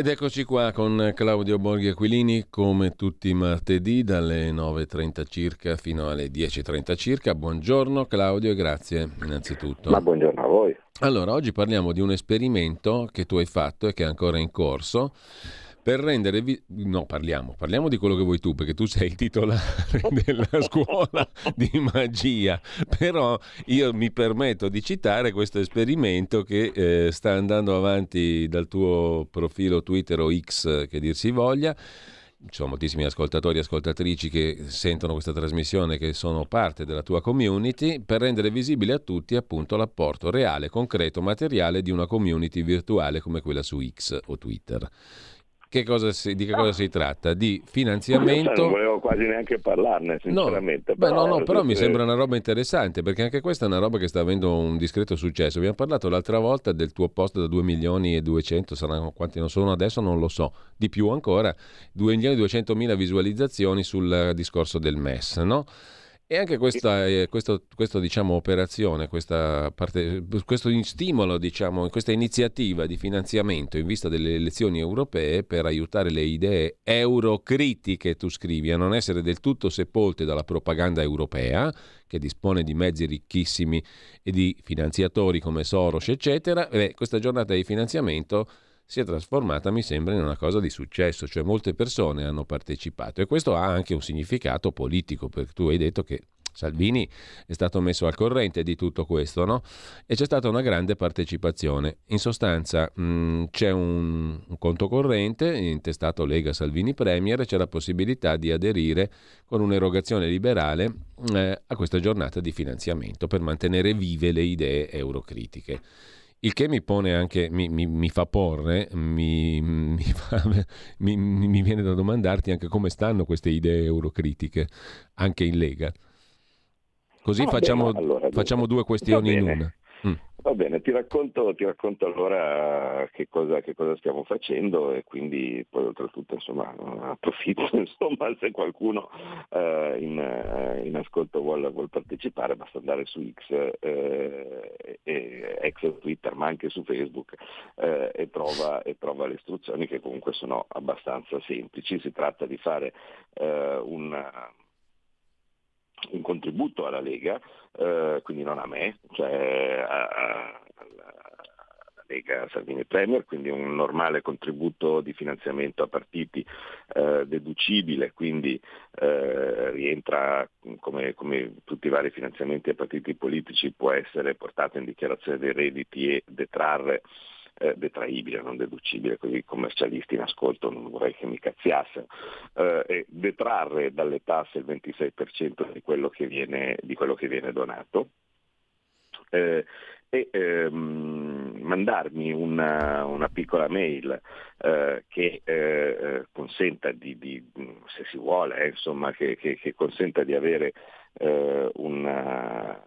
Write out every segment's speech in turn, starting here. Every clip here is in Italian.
Ed eccoci qua con Claudio Borghi Aquilini come tutti i martedì dalle 9.30 circa fino alle 10.30 circa. Buongiorno Claudio e grazie innanzitutto. Ma buongiorno a voi. Allora, oggi parliamo di un esperimento che tu hai fatto e che è ancora in corso per rendere... Vi- no, parliamo, parliamo di quello che vuoi tu, perché tu sei il titolare della scuola di magia, però io mi permetto di citare questo esperimento che eh, sta andando avanti dal tuo profilo Twitter o X, che dir si voglia, ci sono moltissimi ascoltatori e ascoltatrici che sentono questa trasmissione, che sono parte della tua community, per rendere visibile a tutti appunto l'apporto reale, concreto, materiale di una community virtuale come quella su X o Twitter. Che si, di che cosa si tratta? Di finanziamento. Non volevo quasi neanche parlarne, sinceramente. No, però, Beh, no, no, però mi sembra una roba interessante perché anche questa è una roba che sta avendo un discreto successo. Abbiamo parlato l'altra volta del tuo post da 2 milioni e 200, saranno quanti non sono adesso, non lo so, di più ancora, 2 milioni e 200 mila visualizzazioni sul discorso del MES, no? E anche questa, eh, questo, questo, diciamo, operazione, questa parte, questo stimolo, diciamo, questa iniziativa di finanziamento in vista delle elezioni europee per aiutare le idee eurocritiche, tu scrivi, a non essere del tutto sepolte dalla propaganda europea, che dispone di mezzi ricchissimi e di finanziatori come Soros, eccetera, beh, questa giornata di finanziamento si è trasformata, mi sembra, in una cosa di successo, cioè molte persone hanno partecipato e questo ha anche un significato politico, perché tu hai detto che Salvini è stato messo al corrente di tutto questo, no? E c'è stata una grande partecipazione. In sostanza mh, c'è un, un, conto corrente intestato Lega Salvini Premier e c'è la possibilità di aderire con un'erogazione liberale eh, a questa giornata di finanziamento per mantenere vive le idee eurocritiche. Il che mi pone anche, mi, mi, mi fa porre, mi, fa, mi, viene da domandarti anche come stanno queste idee eurocritiche, anche in Lega. Così ah, facciamo, bene, allora, facciamo due questioni in una. Mm. Va bene, ti racconto, ti racconto allora che cosa, che cosa, stiamo facendo e quindi poi oltretutto insomma, approfitto insomma, se qualcuno eh, in, eh, in, ascolto vuole, vuole, partecipare basta andare su X, eh, e, ex Twitter ma anche su Facebook eh, e trova, e, trova, le istruzioni che comunque sono abbastanza semplici. Si tratta di fare eh, un un contributo alla Lega, eh, quindi non a me, cioè alla Lega Salvini Premier, quindi un normale contributo di finanziamento a partiti eh, deducibile, quindi eh, rientra come, come, tutti i vari finanziamenti a partiti politici, può essere portato in dichiarazione dei redditi e detrarre eh, detraibile, non deducibile, così i commercialisti in ascolto non vorrei che mi cazziassero, eh, detrarre dalle tasse il 26% di quello che viene, quello che viene donato. Eh, e ehm, mandarmi una, una, piccola mail eh, che eh, consenta di, di, se si vuole, eh, insomma, che, che, che, consenta di avere eh, una,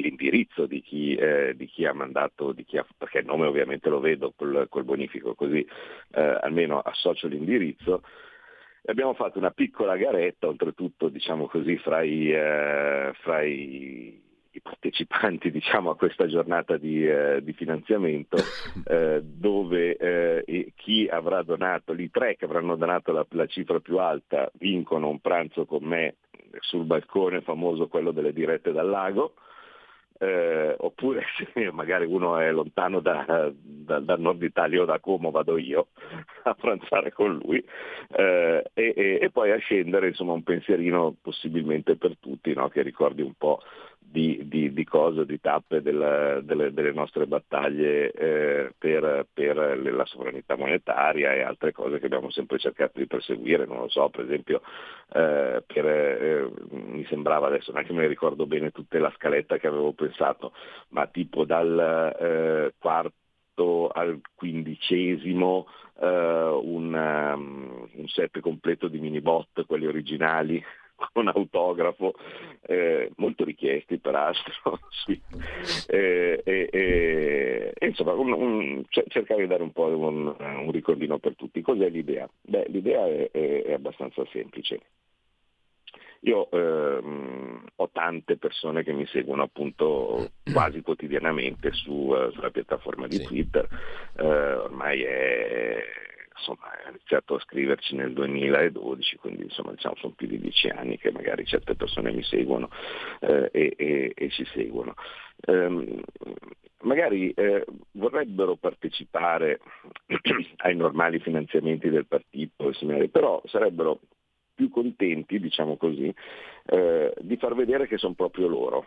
l'indirizzo di chi, eh, di chi, ha mandato, chi ha, perché il nome ovviamente lo vedo col, col bonifico, così eh, almeno associo l'indirizzo. Abbiamo fatto una piccola garetta, oltretutto diciamo così, fra i, eh, fra i, i partecipanti diciamo, a questa giornata di, eh, di finanziamento, eh, dove eh, chi avrà donato, i tre che avranno donato la, la cifra più alta vincono un pranzo con me sul balcone famoso quello delle dirette dal lago eh, oppure se magari uno è lontano da, da, dal nord Italia o da Como vado io a pranzare con lui eh, e, e, poi a scendere insomma un pensierino possibilmente per tutti no? che ricordi un po' di, di, di cose, di tappe della, delle, delle, nostre battaglie eh, per, per, la sovranità monetaria e altre cose che abbiamo sempre cercato di perseguire, non lo so, per esempio eh, per, eh, mi sembrava adesso, neanche me ne ricordo bene tutta la scaletta che avevo pensato, ma tipo dal eh, quarto al quindicesimo uh, un, um, un set completo di minibot, quelli originali, con autografo, eh, molto richiesti peraltro, sì. eh, eh, eh, insomma un, un, cercare di dare un po' un, un, ricordino per tutti. Cos'è l'idea? Beh, l'idea è, è, è abbastanza semplice. Io ehm, ho tante persone che mi seguono appunto quasi quotidianamente su, uh, sulla piattaforma di sì. Twitter, uh, ormai è insomma, ha iniziato a scriverci nel 2012, quindi insomma, diciamo, sono più di dieci anni che magari certe persone mi seguono eh, e, e, e, ci seguono. Um, magari eh, vorrebbero partecipare ai normali finanziamenti del partito, però sarebbero più contenti, diciamo così, eh, di far vedere che sono proprio loro.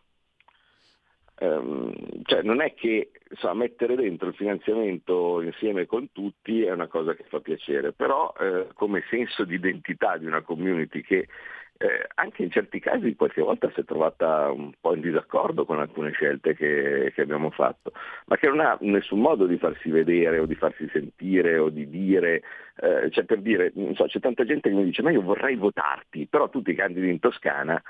Um, cioè non è che so, mettere dentro il finanziamento insieme con tutti è una cosa che fa piacere, però eh, come senso di identità di una community che eh, anche in certi casi qualche volta si è trovata un po' in disaccordo con alcune scelte che, che, abbiamo fatto, ma che non ha nessun modo di farsi vedere o di farsi sentire o di dire, eh, cioè per dire, so, c'è tanta gente che mi dice ma io vorrei votarti, però tu ti candidi in Toscana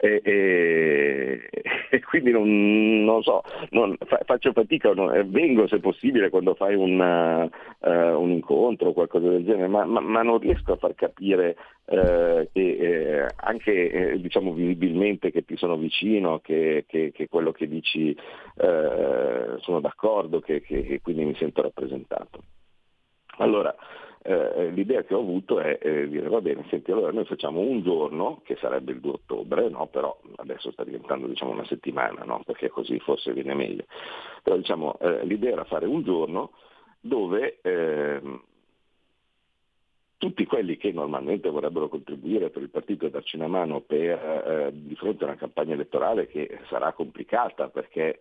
e, e, e, quindi non, non so, non, fa, faccio fatica, non, eh, vengo se possibile quando fai un, uh, un incontro o qualcosa del genere, ma, ma, ma, non riesco a far capire uh, che eh, anche eh, diciamo visibilmente che ti sono vicino, che, che, che quello che dici uh, sono d'accordo, che, che quindi mi sento rappresentato. Allora, eh, l'idea che ho avuto è eh, dire va bene, senti allora noi facciamo un giorno, che sarebbe il 2 ottobre, no? però adesso sta diventando diciamo, una settimana, no? perché così forse viene meglio, però diciamo, eh, l'idea era fare un giorno dove ehm, tutti quelli che normalmente vorrebbero contribuire per il partito e darci una mano per, eh, di fronte a una campagna elettorale che sarà complicata perché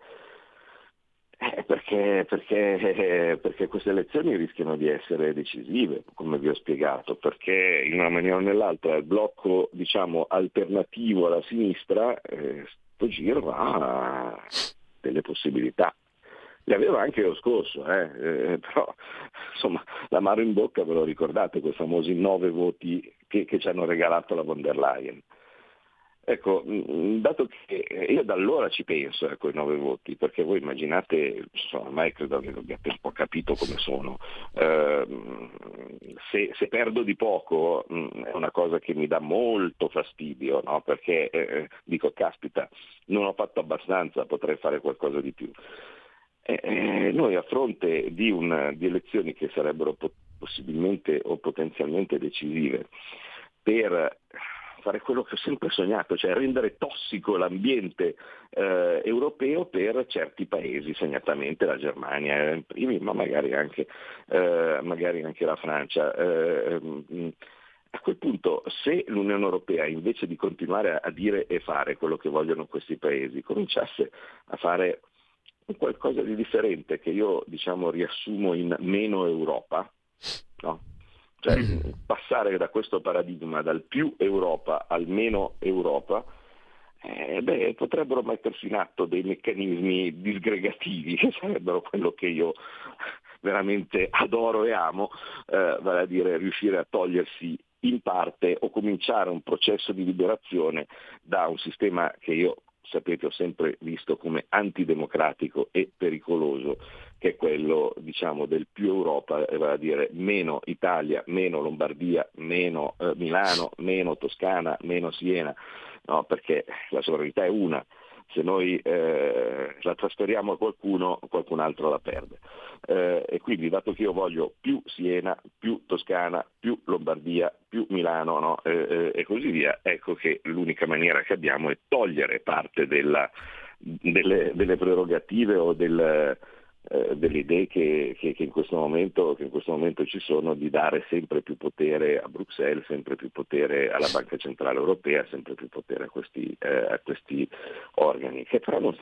eh, perché, perché, perché, queste elezioni rischiano di essere decisive, come vi ho spiegato, perché in una maniera o nell'altra il blocco diciamo, alternativo alla sinistra, eh, sto giro ha delle possibilità. Le aveva anche lo scorso, eh, eh, però insomma l'amaro in bocca ve lo ricordate, quei famosi nove voti che, che ci hanno regalato la von der Leyen. Ecco, mm, dato che io da allora ci penso ecco, ai nove voti, perché voi immaginate, ormai credo che abbiate un po' capito come sono, eh, se, se, perdo di poco mm, è una cosa che mi dà molto fastidio, no? perché eh, dico, caspita, non ho fatto abbastanza, potrei fare qualcosa di più. Eh, noi a fronte di, una, di elezioni che sarebbero possibilmente o potenzialmente decisive per fare quello che ho sempre sognato, cioè rendere tossico l'ambiente eh, europeo per certi paesi, segnatamente la Germania in primi, ma magari anche, eh, magari anche la Francia. Eh, mm, a quel punto, se l'Unione Europea, invece di continuare a dire e fare quello che vogliono questi paesi, cominciasse a fare qualcosa di differente, che io diciamo, riassumo in meno Europa, no? Cioè passare da questo paradigma, dal più Europa al meno Europa, eh, beh, potrebbero mettersi in atto dei meccanismi disgregativi, che sarebbero quello che io veramente adoro e amo, eh, vale a dire riuscire a togliersi in parte o cominciare un processo di liberazione da un sistema che io sapete ho sempre visto come antidemocratico e pericoloso, che è quello diciamo, del più Europa, vale a dire meno Italia, meno Lombardia, meno eh, Milano, meno Toscana, meno Siena, no? perché la sovranità è una se noi eh, la trasferiamo a qualcuno, qualcun altro la perde. Eh, e quindi dato che io voglio più Siena, più Toscana, più Lombardia, più Milano no? eh, eh e così via, ecco che l'unica maniera che abbiamo è togliere parte della, delle, delle, prerogative o del, eh, delle idee che, che, che, in momento, che, in questo momento, ci sono di dare sempre più potere a Bruxelles, sempre più potere alla Banca Centrale Europea, sempre più potere a questi, eh, a questi organi, che però non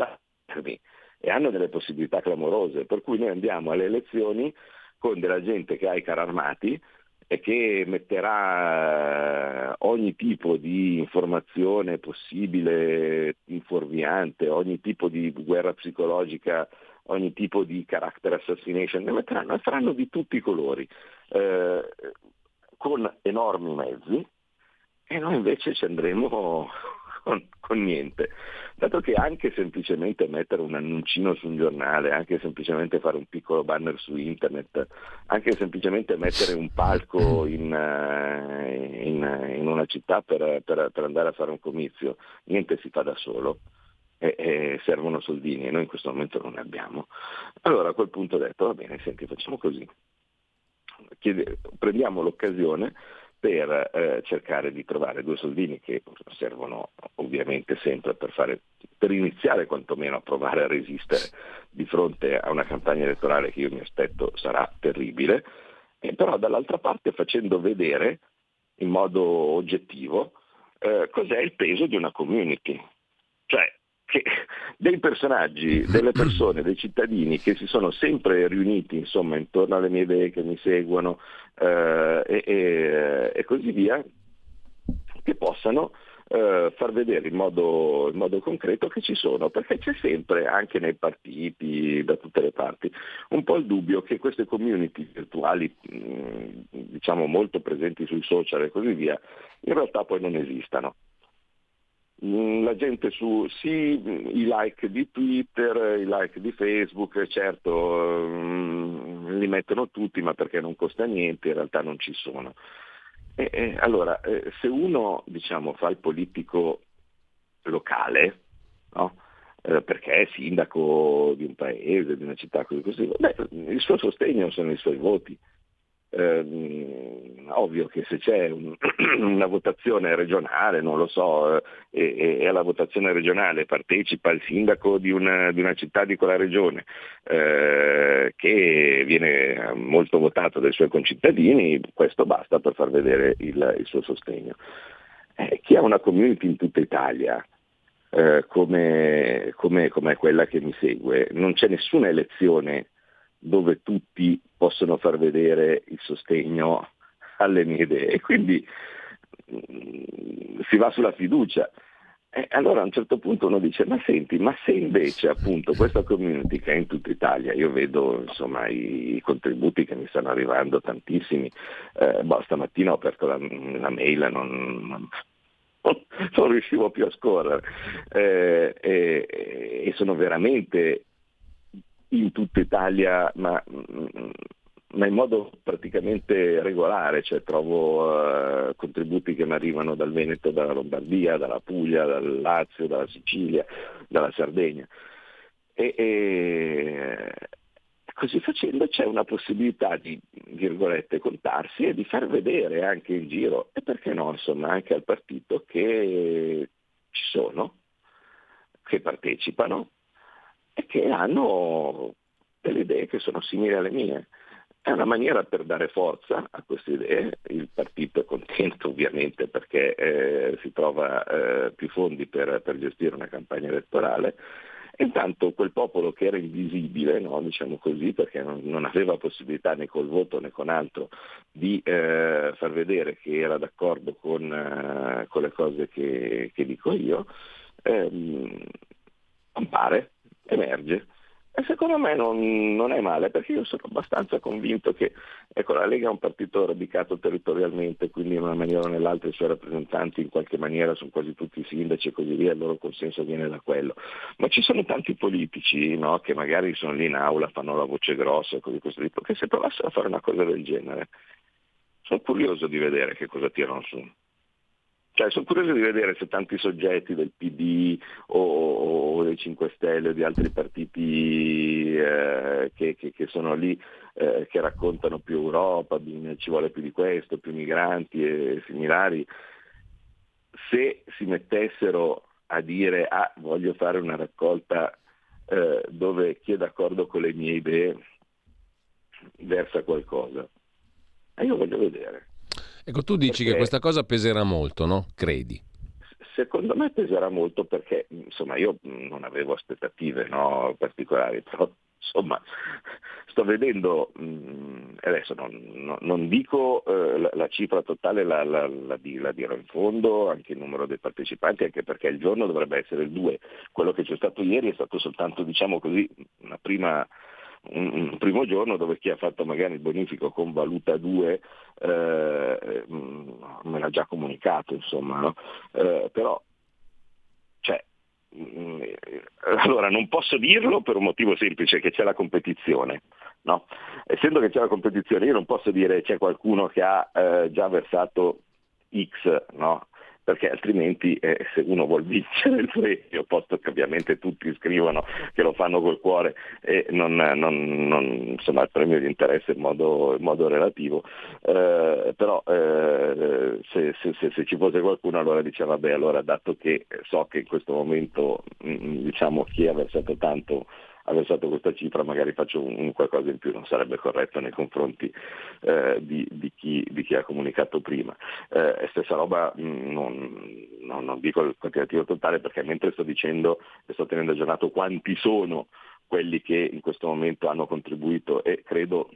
fermi e hanno delle possibilità clamorose, per cui noi andiamo alle elezioni con della gente che ha i carri armati, e che metterà ogni tipo di informazione possibile, inforviante, ogni tipo di guerra psicologica ogni tipo di character assassination, ne metteranno e faranno di tutti i colori, eh, con enormi mezzi, e noi invece ci andremo con, con, niente. Dato che anche semplicemente mettere un annuncino su un giornale, anche semplicemente fare un piccolo banner su internet, anche semplicemente mettere un palco in, eh, in, in una città per, per, per, andare a fare un comizio, niente si fa da solo. E, e servono soldini e noi in questo momento non ne abbiamo. Allora a quel punto ho detto va bene, senti, facciamo così. Chiede, prendiamo l'occasione per eh, cercare di trovare due soldini che servono ovviamente sempre per, fare, per iniziare quantomeno a provare a resistere di fronte a una campagna elettorale che io mi aspetto sarà terribile, e però dall'altra parte facendo vedere in modo oggettivo eh, cos'è il peso di una community. Cioè, che dei personaggi, delle persone, dei cittadini che si sono sempre riuniti insomma, intorno alle mie idee, che mi seguono eh, e, e, così via, che possano eh, far vedere in modo, in modo, concreto che ci sono, perché c'è sempre, anche nei partiti, da tutte le parti, un po' il dubbio che queste community virtuali, mh, diciamo molto presenti sui social e così via, in realtà poi non esistano. Mm, la gente su sì, i like di Twitter, i like di Facebook, certo um, li mettono tutti ma perché non costa niente, in realtà non ci sono. E, e, allora, eh, se uno diciamo, fa il politico locale, no? eh, perché è sindaco di un paese, di una città così, così beh, il suo sostegno sono i suoi voti eh, ovvio che se c'è un, una votazione regionale, non lo so, eh, e, e, alla votazione regionale partecipa il sindaco di una, di una città di quella regione eh, che viene molto votato dai suoi concittadini, questo basta per far vedere il, il suo sostegno. Eh, chi ha una community in tutta Italia, eh, come, come, come quella che mi segue, non c'è nessuna elezione dove tutti possono far vedere il sostegno alle mie idee quindi mm, si va sulla fiducia. E allora a un certo punto uno dice, ma senti, ma se invece appunto questa community che è in tutta Italia, io vedo insomma i, contributi che mi stanno arrivando tantissimi, eh, boh, stamattina ho aperto la, la mail, non, non, riuscivo più a scorrere eh, e, e sono veramente in tutta Italia, ma, ma in modo praticamente regolare, cioè trovo uh, contributi che mi arrivano dal Veneto, dalla Lombardia, dalla Puglia, dal Lazio, dalla Sicilia, dalla Sardegna. E, e così facendo c'è una possibilità di, virgolette, contarsi e di far vedere anche in giro, e perché no, insomma, anche al partito che ci sono, che partecipano e che hanno delle idee che sono simili alle mie. È una maniera per dare forza a queste idee, il partito è contento ovviamente perché eh, si trova eh, più fondi per, per, gestire una campagna elettorale, intanto quel popolo che era invisibile, no, diciamo così, perché non, non, aveva possibilità né col voto né con altro di eh, far vedere che era d'accordo con, eh, con le cose che, che dico io, ehm, compare emerge. E secondo me non, non, è male, perché io sono abbastanza convinto che ecco, la Lega è un partito radicato territorialmente, quindi in una maniera o nell'altra i suoi rappresentanti in qualche maniera sono quasi tutti sindaci e così via, il loro consenso viene da quello. Ma ci sono tanti politici no, che magari sono lì in aula, fanno la voce grossa e così questo tipo, che se provassero a fare una cosa del genere, sono curioso di vedere che cosa tirano su. Cioè, sono curioso di vedere se tanti soggetti del PD o, o dei 5 Stelle o di altri partiti eh, che, che, che, sono lì, eh, che raccontano più Europa, ci vuole più di questo, più migranti e similari, se si mettessero a dire ah, voglio fare una raccolta eh, dove chi è d'accordo con le mie idee versa qualcosa. E io voglio vedere. Ecco, tu dici perché... che questa cosa peserà molto, no? Credi? Secondo me peserà molto perché insomma, io non avevo aspettative no, particolari, però insomma, sto vedendo, mm, adesso non, non, non dico eh, la, la, cifra totale, la, la, la, dirò in fondo, anche il numero dei partecipanti, anche perché il giorno dovrebbe essere il 2. Quello che c'è stato ieri è stato soltanto, diciamo così, una prima un, primo giorno dove chi ha fatto magari il bonifico con valuta 2 eh, mm, me l'ha già comunicato, insomma, no? eh, però cioè, Mm, allora non posso dirlo per un motivo semplice, che c'è la competizione. No? Essendo che c'è la competizione io non posso dire c'è qualcuno che ha eh, già versato X, no? Perché altrimenti eh, se uno vuol vincere il premio, posto che ovviamente tutti scrivono che lo fanno col cuore e non, non, non insomma il premio gli interessa in modo, in modo relativo, eh, però eh, se, se, se, se, ci fosse qualcuno allora diceva vabbè allora dato che so che in questo momento mh, mm, diciamo chi ha versato tanto ha versato questa cifra magari faccio un, un, qualcosa in più, non sarebbe corretto nei confronti eh, di, di, chi, di, chi, ha comunicato prima. Eh, stessa roba mh, mm, non, non, non, dico il quantitativo totale perché mentre sto dicendo e sto tenendo aggiornato quanti sono quelli che in questo momento hanno contribuito e credo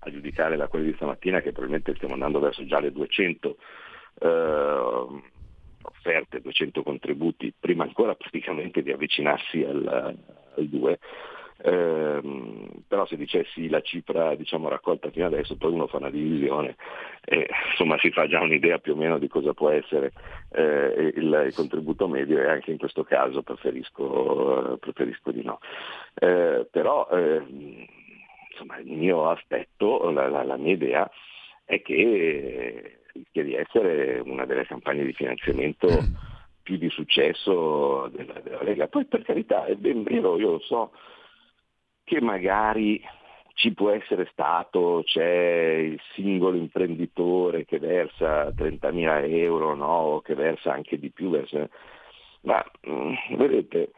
a giudicare da quelli di stamattina che probabilmente stiamo andando verso già le 200 eh, offerte, 200 contributi, prima ancora praticamente di avvicinarsi al 2, eh, però se dicessi la cifra diciamo, raccolta fino adesso, poi uno fa una divisione e insomma si fa già un'idea più o meno di cosa può essere eh, il, il, contributo medio e anche in questo caso preferisco, preferisco di no. Eh, però ehm, insomma, il mio aspetto, la, la, la mia idea è che rischia di essere una delle campagne di finanziamento più di successo della, della Lega. Poi per carità è ben vero, io lo so, che magari ci può essere stato, c'è il singolo imprenditore che versa 30.000 euro, no? o che versa anche di più, versa... ma mm, vedete,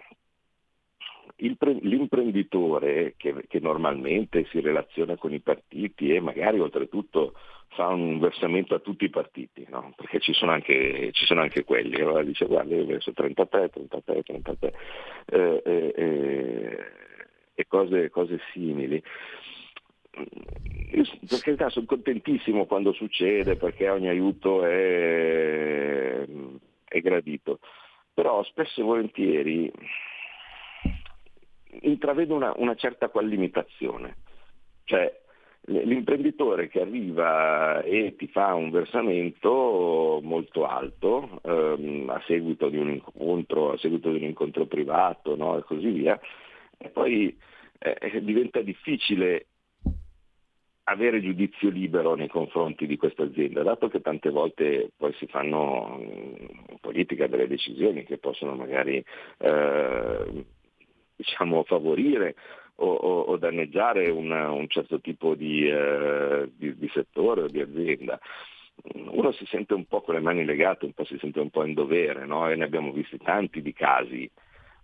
pre- l'imprenditore che, che, normalmente si relaziona con i partiti e magari oltretutto fa un versamento a tutti i partiti, no? perché ci sono, anche, ci sono anche quelli, allora dice guarda io verso 33, 33, 33 eh, eh, eh e cose, cose simili. Io per carità sono contentissimo quando succede perché ogni aiuto è, è gradito, però spesso e volentieri intravedo una, una certa limitazione. Cioè, l'imprenditore che arriva e ti fa un versamento molto alto ehm, a seguito di un incontro, a seguito di un incontro privato no? e così via, e poi eh, diventa difficile avere giudizio libero nei confronti di questa azienda, dato che tante volte poi si fanno in politica delle decisioni che possono magari eh, diciamo, favorire o, o, o danneggiare una, un certo tipo di, eh, di, di settore o di azienda uno si sente un po' con le mani legate, un po' si sente un po' in dovere, no? e ne abbiamo visti tanti di casi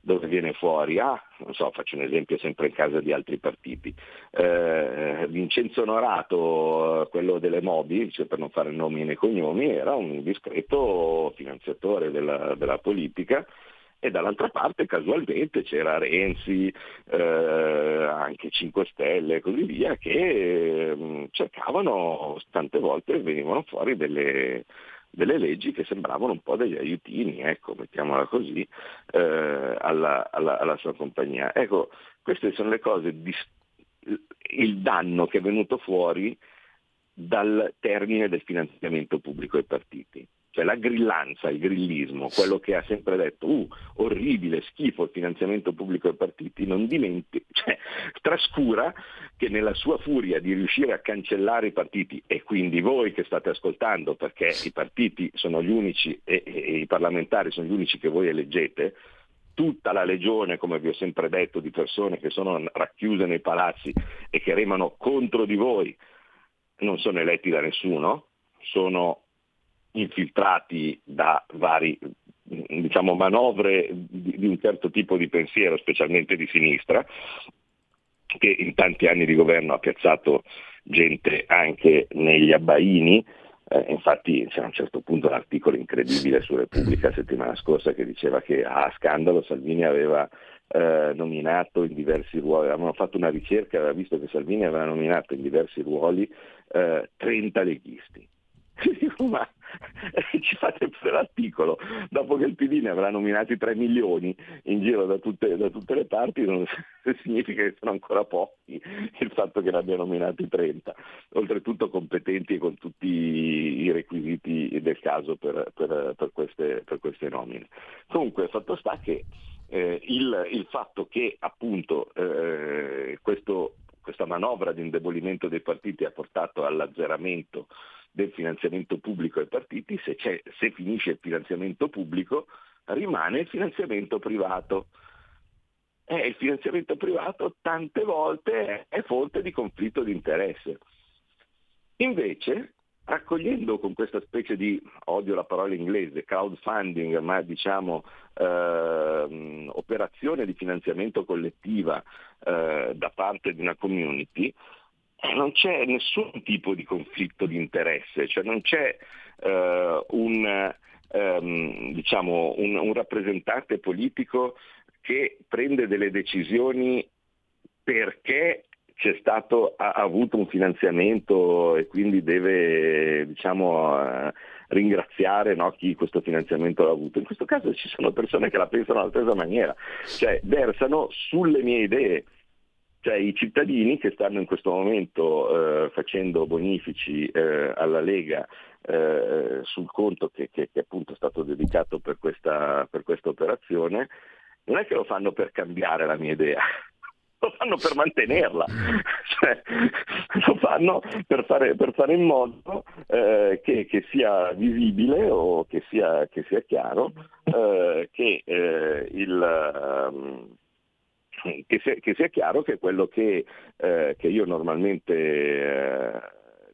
dove viene fuori, ah, non so, faccio un esempio sempre in casa di altri partiti, eh, Vincenzo Onorato, quello delle Mobi, cioè per non fare nomi né cognomi, era un discreto finanziatore della, della politica. E dall'altra parte casualmente c'era Renzi, eh, anche 5 Stelle e così via, che eh, cercavano, tante volte venivano fuori delle, delle leggi che sembravano un po' degli aiutini, ecco, mettiamola così, eh, alla, alla, alla, sua compagnia. Ecco, queste sono le cose, di, il danno che è venuto fuori dal termine del finanziamento pubblico ai partiti cioè la grillanza, il grillismo, quello che ha sempre detto, uh, orribile, schifo il finanziamento pubblico ai partiti, non dimentichi, cioè, trascura che nella sua furia di riuscire a cancellare i partiti, e quindi voi che state ascoltando, perché i partiti sono gli unici e, e, e i parlamentari sono gli unici che voi eleggete, tutta la legione, come vi ho sempre detto, di persone che sono racchiuse nei palazzi e che remano contro di voi, non sono eletti da nessuno, sono infiltrati da vari diciamo, manovre di, di un certo tipo di pensiero, specialmente di sinistra, che in tanti anni di governo ha piazzato gente anche negli abbaini, eh, infatti c'è a un certo punto un articolo incredibile su Repubblica settimana scorsa che diceva che a scandalo Salvini aveva eh, nominato in diversi ruoli, avevano fatto una ricerca, aveva visto che Salvini aveva nominato in diversi ruoli eh, 30 leghisti. ma ci fate pure l'articolo, dopo che il PD ne avrà nominati 3 milioni in giro da tutte, da tutte le parti, non significa che sono ancora pochi il fatto che ne abbia nominati 30, oltretutto competenti con tutti i requisiti del caso per, per, per, queste, per queste, nomine. Comunque, fatto sta che eh, il, il, fatto che appunto eh, questo, questa manovra di indebolimento dei partiti ha portato all'azzeramento del finanziamento pubblico ai partiti, se, se finisce il finanziamento pubblico rimane il finanziamento privato. E il finanziamento privato tante volte è fonte di conflitto di interesse. Invece, raccogliendo con questa specie di, odio la parola inglese, crowdfunding, ma diciamo eh, operazione di finanziamento collettiva eh, da parte di una community, non c'è nessun tipo di conflitto di interesse, cioè non c'è uh, un, um, diciamo, un, un rappresentante politico che prende delle decisioni perché c'è stato, ha avuto un finanziamento e quindi deve diciamo, uh, ringraziare no, chi questo finanziamento l'ha avuto. In questo caso ci sono persone che la pensano alla stessa maniera, cioè versano sulle mie idee cioè i cittadini che stanno in questo momento eh, facendo bonifici eh, alla Lega eh, sul conto che, che, che, appunto è stato dedicato per questa, per questa operazione, non è che lo fanno per cambiare la mia idea, lo fanno per mantenerla, cioè, lo fanno per fare, per fare in modo eh, che, che, sia visibile o che sia, che sia chiaro eh, che eh, il... Che sia, che sia, chiaro che quello che, eh, che io normalmente eh,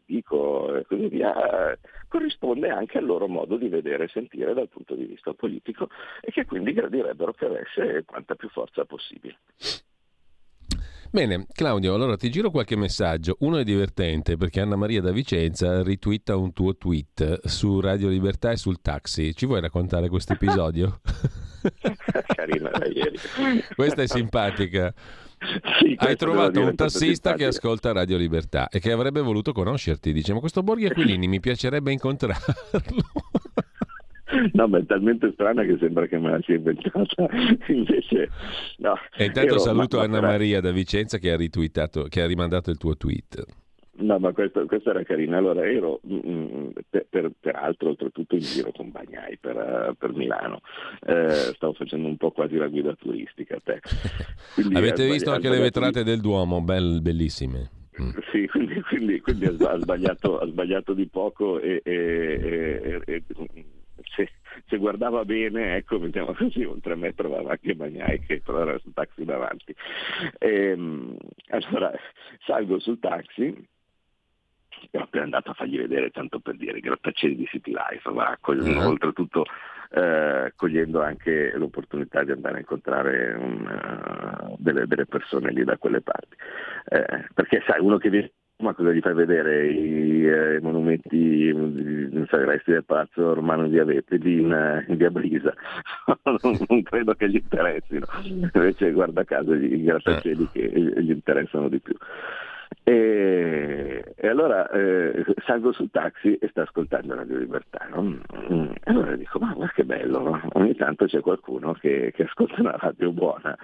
dico e così via corrisponde anche al loro modo di vedere e sentire dal punto di vista politico e che quindi gradirebbero che avesse quanta più forza possibile. Bene, Claudio, allora ti giro qualche messaggio. Uno è divertente perché Anna Maria da Vicenza ritwitta un tuo tweet su Radio Libertà e sul taxi. Ci vuoi raccontare questo episodio? Carina da ieri. Questa è simpatica. Sì, Hai trovato un tassista che ascolta Radio Libertà e che avrebbe voluto conoscerti. Dice, ma questo Borghi Aquilini mi piacerebbe incontrarlo. No, ma è talmente strana che sembra che me la sia inventata. Invece, no. E intanto ero, saluto ma, Anna ma, Maria da Vicenza che ha che ha rimandato il tuo tweet. No, ma questo, questo era carino. Allora, ero mm, mm per, per, peraltro oltretutto in giro con Bagnai per, uh, per Milano. Eh, stavo facendo un po' quasi la guida turistica te. Quindi, Avete visto anche le vetrate del Duomo, bell, bellissime. Mm. Sì, quindi, quindi, quindi ha, sbagliato, ha, sbagliato, di poco e, e, e, e se, se, guardava bene, ecco, mettiamo così, oltre a me trovava anche Bagnai che però era sul taxi davanti. Ehm, allora salgo sul taxi ero appena andato a fargli vedere, tanto per dire, i grattacieli di City Life, ma mm. oltretutto eh, cogliendo anche l'opportunità di andare a incontrare un, uh, delle, delle, persone lì da quelle parti. Eh, perché sai, uno che viene ma cosa gli fai vedere i eh, monumenti, non so, i resti del palazzo romano di Avetri in, in via Brisa? non, non, credo che gli interessino, invece guarda caso i grattacieli che gli interessano di più. E, e allora eh, salgo sul taxi e sto ascoltando Radio Libertà. No? Mm, e allora dico, ma guarda che bello, ogni tanto c'è qualcuno che, che, ascolta una radio buona.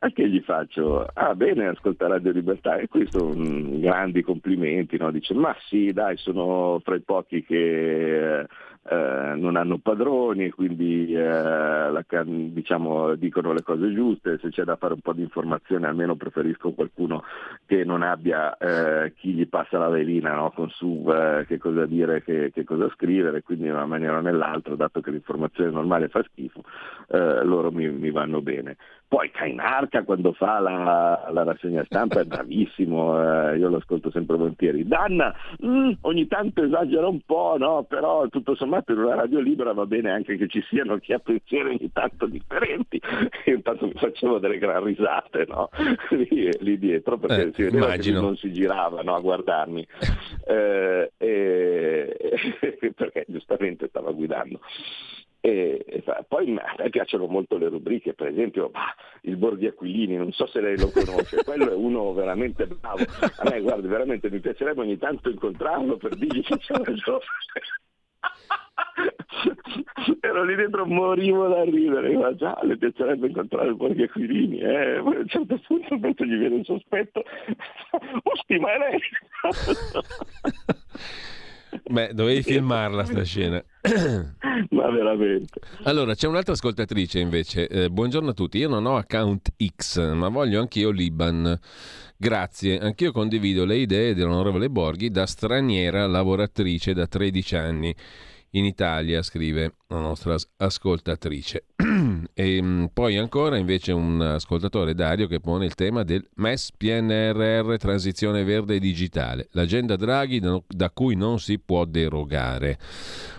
Anche gli faccio, ah bene, ascolta Radio Libertà. E qui sono grandi complimenti, no? dice, ma sì, dai, sono fra i pochi che eh, non hanno padroni quindi eh, la, diciamo, dicono le cose giuste, se c'è da fare un po' di informazione almeno preferisco qualcuno che non abbia eh, chi gli passa la velina no? con su eh, che cosa dire, che, che, cosa scrivere, quindi in una maniera o nell'altra, dato che l'informazione normale fa schifo, eh, loro mi, mi vanno bene. Poi Cainarca quando fa la, la rassegna stampa è bravissimo, eh, io lo ascolto sempre volentieri. Danna mm, ogni tanto esagera un po', no? però tutto sommato in una radio libera va bene anche che ci siano chi ha pensieri ogni tanto differenti. Io intanto mi facevo delle gran risate no? lì, lì, dietro perché eh, si vedeva immagino. che non si girava no? a guardarmi, eh, perché giustamente stava guidando. E, e poi a me piacciono molto le rubriche, per esempio bah, il Borghi Aquilini, non so se lei lo conosce, quello è uno veramente bravo. A me guardi, veramente mi piacerebbe ogni tanto incontrarlo per dirgli che c'è ragione. ero lì dentro morivo da ridere ma già le piacerebbe incontrare il Borghi Aquilini eh? a un certo punto invece gli viene un sospetto osti ma è lei Beh, dovevi filmarla sta scena. Ma veramente. Allora, c'è un'altra ascoltatrice invece. Eh, buongiorno a tutti. Io non ho account X, ma voglio anch'io Liban. Grazie. Anch'io condivido le idee dell'onorevole Borghi da straniera lavoratrice da 13 anni in Italia, scrive la nostra ascoltatrice. e mm, poi ancora invece un ascoltatore Dario che pone il tema del MES PNRR transizione verde e digitale, l'agenda Draghi da cui non si può derogare.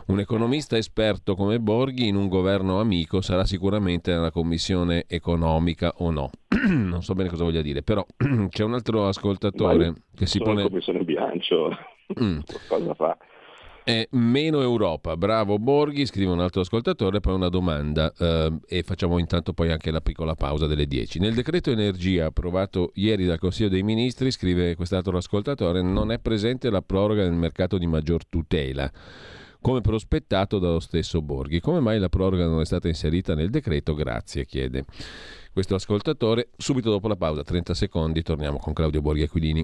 Un economista esperto come Borghi in un governo amico sarà sicuramente nella commissione economica o no. non so bene cosa voglia dire, però c'è un altro ascoltatore che si pone... La commissione bilancio, mm. cosa fa? Eh, meno Europa, bravo Borghi, scrive un altro ascoltatore, poi una domanda eh, e facciamo intanto poi anche la piccola pausa delle 10. Nel decreto energia approvato ieri dal Consiglio dei Ministri, scrive quest'altro ascoltatore, non è presente la proroga del mercato di maggior tutela, come prospettato dallo stesso Borghi. Come mai la proroga non è stata inserita nel decreto? Grazie, chiede questo ascoltatore. Subito dopo la pausa, 30 secondi, torniamo con Claudio Borghi Aquilini.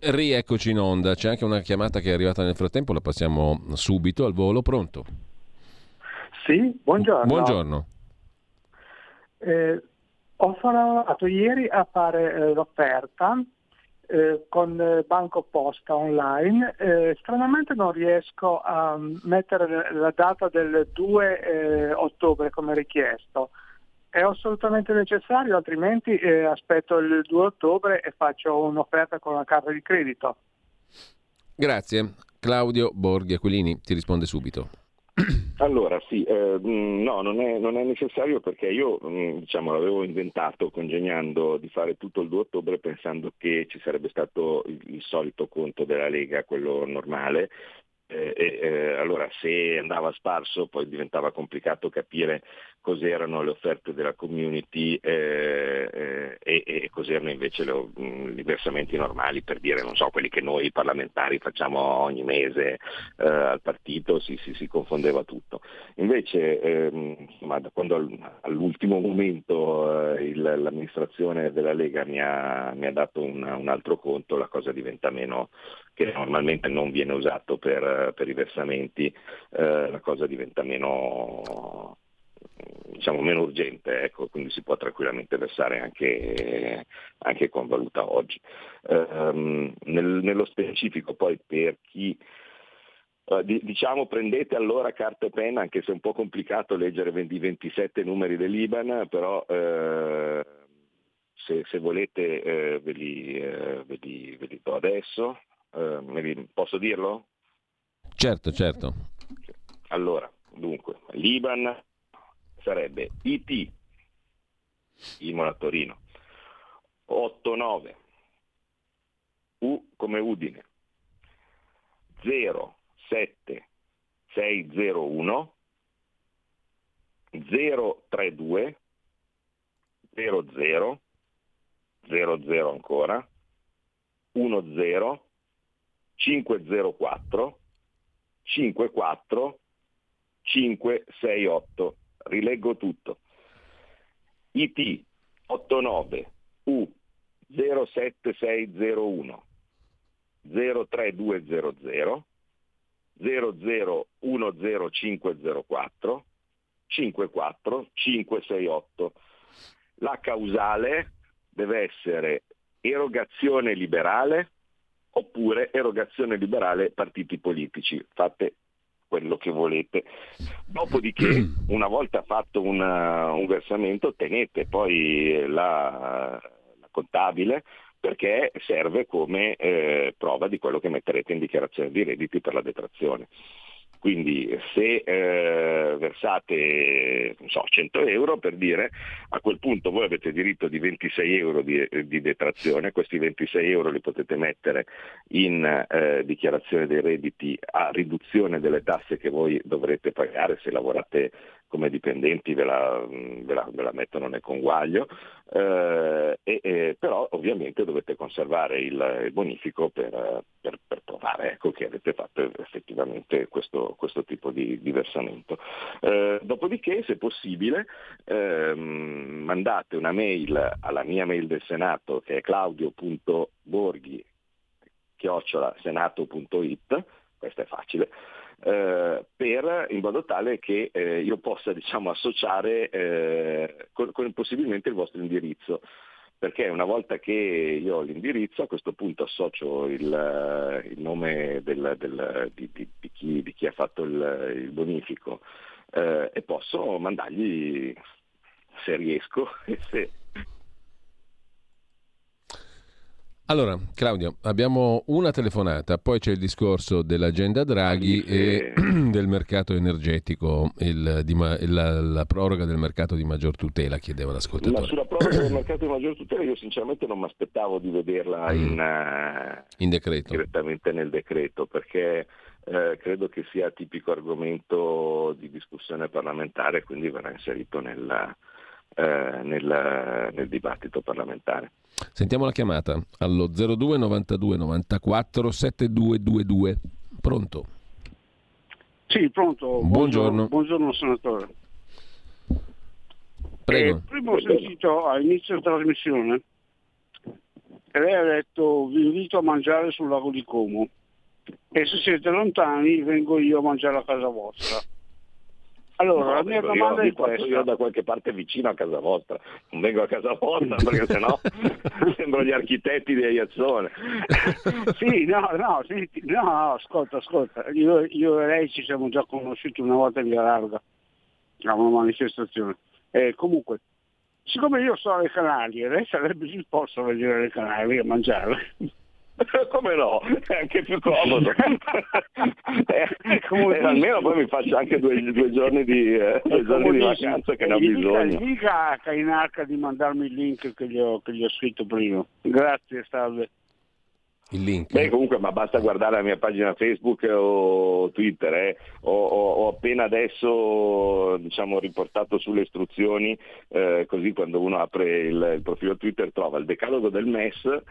Rieccoci in onda, c'è anche una chiamata che è arrivata nel frattempo, la passiamo subito al volo, pronto? Sì, buongiorno. Buongiorno. Eh, ho provato ieri a fare eh, l'offerta eh, con Banco Posta online, eh, stranamente non riesco a mettere la data del 2 eh, ottobre come richiesto. È assolutamente necessario, altrimenti eh, aspetto il 2 ottobre e faccio un'offerta con una carta di credito. Grazie. Claudio Borghi Aquilini ti risponde subito. Allora sì, eh, mm, no, non è, non è, necessario perché io mm, diciamo, l'avevo inventato congegnando di fare tutto il 2 ottobre pensando che ci sarebbe stato il, il solito conto della Lega, quello normale, eh, eh, allora se andava sparso poi diventava complicato capire cos'erano le offerte della community eh, eh e, e, cos'erano invece le, i versamenti normali, per dire, non so, quelli che noi parlamentari facciamo ogni mese eh, al partito, si, si, si, confondeva tutto. Invece, ehm, insomma, quando all'ultimo momento eh, il, l'amministrazione della Lega mi ha, mi ha dato un, un, altro conto, la cosa diventa meno, che normalmente non viene usato per, per i versamenti, la cosa diventa meno diciamo, meno urgente, ecco, quindi si può tranquillamente versare anche, anche con valuta oggi. Um, nel, nello specifico poi per chi uh, diciamo prendete allora carta e penna, anche se è un po' complicato leggere i 27 numeri dell'Iban, però uh, se, se, volete uh, ve, li, ve, li, ve, li, do adesso. Posso dirlo? Certo, certo. Allora, dunque, l'Iban sarebbe IT Imola Torino 89 U come Udine 07601 032 00 00 ancora 10 504 54 568 rileggo tutto. IT 89 U 07601 03200 0010504 54568. La causale deve essere erogazione liberale oppure erogazione liberale partiti politici. Fate quello che volete. Dopodiché, una volta fatto una, un versamento, tenete poi la, la contabile perché serve come eh, prova di quello che metterete in dichiarazione di redditi per la detrazione. Quindi se eh, versate so, 100 euro per dire, a quel punto voi avete diritto di 26 euro di, di detrazione, questi 26 euro li potete mettere in eh, dichiarazione dei redditi a riduzione delle tasse che voi dovrete pagare se lavorate come dipendenti ve la, ve la, ve la mettono nel conguaglio, eh, e, e, però ovviamente dovete conservare il, il bonifico per, per, per provare ecco, che avete fatto effettivamente questo, questo tipo di, di versamento. Eh, dopodiché, se possibile, ehm, mandate una mail alla mia mail del Senato che è claudio.borghi senato.it, questo è facile, eh, per, in modo tale che eh, io possa diciamo, associare eh, con, con possibilmente il vostro indirizzo. Perché una volta che io ho l'indirizzo a questo punto associo il, il nome del, del, di, di, di, chi, di, chi, ha fatto il, il bonifico eh, e posso mandargli se riesco e se, Allora, Claudio, abbiamo una telefonata, poi c'è il discorso dell'agenda Draghi e del mercato energetico, il, di, la, la, proroga del mercato di maggior tutela, chiedeva l'ascoltatore. Ma sulla proroga del mercato di maggior tutela io sinceramente non mi aspettavo di vederla mm. in, uh, in decreto. direttamente nel decreto, perché eh, credo che sia tipico argomento di discussione parlamentare, quindi verrà inserito nel, eh, nel, nel dibattito parlamentare. Sentiamo la chiamata allo 02 92 94 7222. Pronto? Sì, pronto. Buongiorno. Buongiorno, senatore. Prego. Eh, prima ho sentito all'inizio della trasmissione che lei ha detto vi invito a mangiare sul lago di Como e se siete lontani vengo io a mangiare a casa vostra. Allora, no, la mia domanda io, è questa. Io da qualche parte vicino a casa vostra, non vengo a casa vostra perché sennò sembro gli architetti di Aiazzone. sì, no, no, sì, no, ascolta, ascolta, io, io, e lei ci siamo già conosciuti una volta in via Larga, a una manifestazione. Eh, comunque, siccome io sono alle Canarie, lei sarebbe disposto a venire alle Canarie a mangiare. Come no? È anche più comodo. eh, eh, almeno poi mi faccio anche due, due giorni di, eh, due giorni di vacanza che ne ho bisogno. Dica a Cainarca di mandarmi il link che gli ho, che gli ho scritto prima. Grazie, salve. Il link. Beh, comunque, ma basta guardare la mia pagina Facebook o Twitter. Eh. Ho, ho, ho, appena adesso diciamo, riportato sulle istruzioni, eh, così quando uno apre il, il profilo Twitter trova il decalogo del MES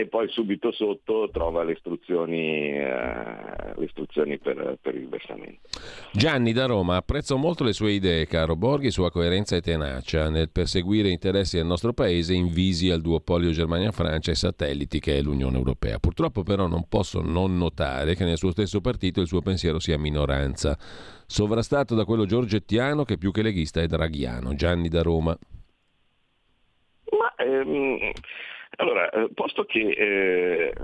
e poi subito sotto trova le istruzioni, eh, le istruzioni per, per, il versamento. Gianni da Roma, apprezzo molto le sue idee, caro Borghi, sua coerenza e tenacia nel perseguire interessi del nostro paese invisi al duopolio Germania-Francia e satelliti che è l'Unione Europea. Purtroppo però non posso non notare che nel suo stesso partito il suo pensiero sia minoranza, sovrastato da quello giorgettiano che più che leghista è draghiano. Gianni da Roma. Ma ehm allora, eh, posto che eh,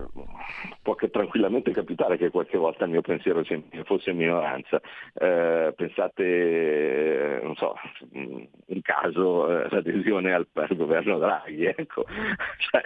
può che tranquillamente capitare che qualche volta il mio pensiero fosse in minoranza, eh, pensate, eh, non so, un caso, eh, l'adesione al, al, governo Draghi, ecco, cioè,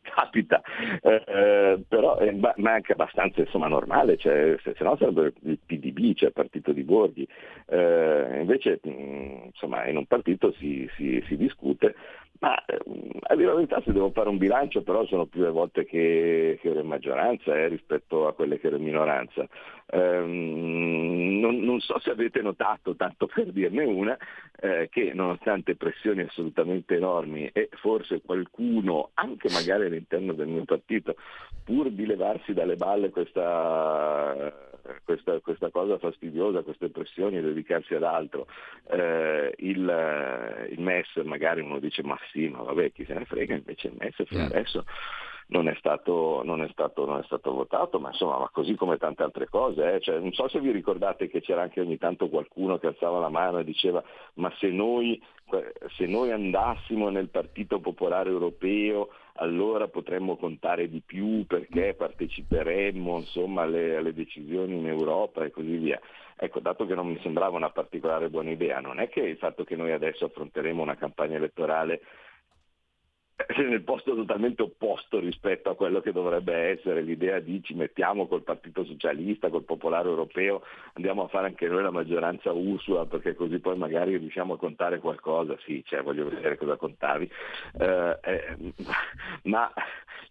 capita, eh, però è ma anche abbastanza insomma, normale, cioè, se, se, no sarebbe il PDB, cioè il partito di Borghi, invece mh, insomma, in un partito si, si, si discute ma eh, a dire la verità se devo fare un bilancio però sono più le volte che, che ero in maggioranza eh, rispetto a quelle che ero in minoranza. Um, non, non, so se avete notato, tanto per dirne una, eh, che nonostante pressioni assolutamente enormi e forse qualcuno, anche magari all'interno del mio partito, pur di levarsi dalle balle questa, questa, questa cosa fastidiosa, queste pressioni e dedicarsi ad altro, eh, il, il MES magari uno dice ma sì, ma vabbè chi se ne frega, invece il MES fino mm. adesso non è, stato, non, è stato, non è stato, votato, ma insomma, ma così come tante altre cose. Eh. Cioè, non so se vi ricordate che c'era anche ogni tanto qualcuno che alzava la mano e diceva ma se noi, se noi andassimo nel Partito Popolare Europeo allora potremmo contare di più perché parteciperemmo insomma, alle, alle decisioni in Europa e così via. Ecco, dato che non mi sembrava una particolare buona idea, non è che il fatto che noi adesso affronteremo una campagna elettorale nel posto totalmente opposto rispetto a quello che dovrebbe essere l'idea di ci mettiamo col Partito Socialista, col Popolare Europeo, andiamo a fare anche noi la maggioranza Ursula perché così poi magari riusciamo a contare qualcosa, sì, cioè, voglio vedere cosa contavi, eh, eh, ma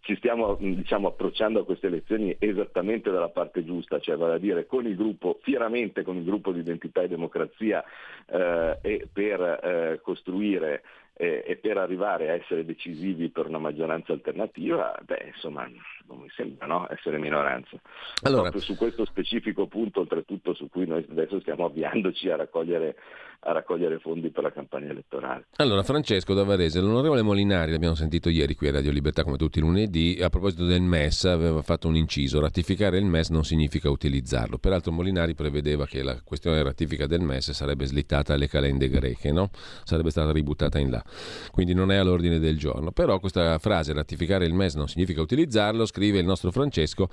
ci stiamo diciamo, approcciando a queste elezioni esattamente dalla parte giusta, cioè vale a dire con il gruppo, fieramente con il gruppo di identità e democrazia eh, e per eh, costruire eh, e per arrivare a essere decisivi per una maggioranza alternativa, beh, insomma, non mi sembra no? essere minoranza. Allora, Proprio su questo specifico punto, oltretutto su cui noi adesso stiamo avviandoci a raccogliere, a raccogliere fondi per la campagna elettorale. Allora, Francesco da Varese, l'onorevole Molinari, l'abbiamo sentito ieri qui a Radio Libertà come tutti i lunedì, a proposito del MES aveva fatto un inciso, ratificare il MES non significa utilizzarlo. Peraltro Molinari prevedeva che la questione della ratifica del MES sarebbe slittata alle calende greche, no? sarebbe stata ributtata in là. Quindi non è all'ordine del giorno. Però questa frase, ratificare il MES non significa utilizzarlo, scrive il nostro Francesco,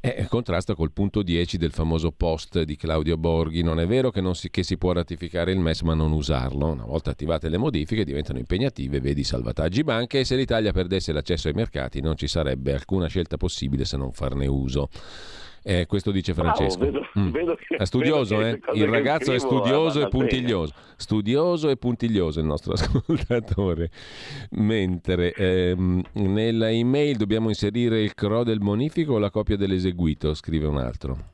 eh, contrasta col punto 10 del famoso post di Claudio Borghi. Non è vero che, non si, che si può ratificare il MES ma non usarlo. Una volta attivate le modifiche diventano impegnative, vedi salvataggi banche e se l'Italia perdesse l'accesso ai mercati non ci sarebbe alcuna scelta possibile se non farne uso. Eh, questo dice Francesco. Bravo, vedo, mm. vedo che, è studioso, eh? il ragazzo è studioso e puntiglioso. Studioso e puntiglioso il nostro ascoltatore. Mentre ehm, nella email dobbiamo inserire il CRO del bonifico o la copia dell'eseguito, scrive un altro.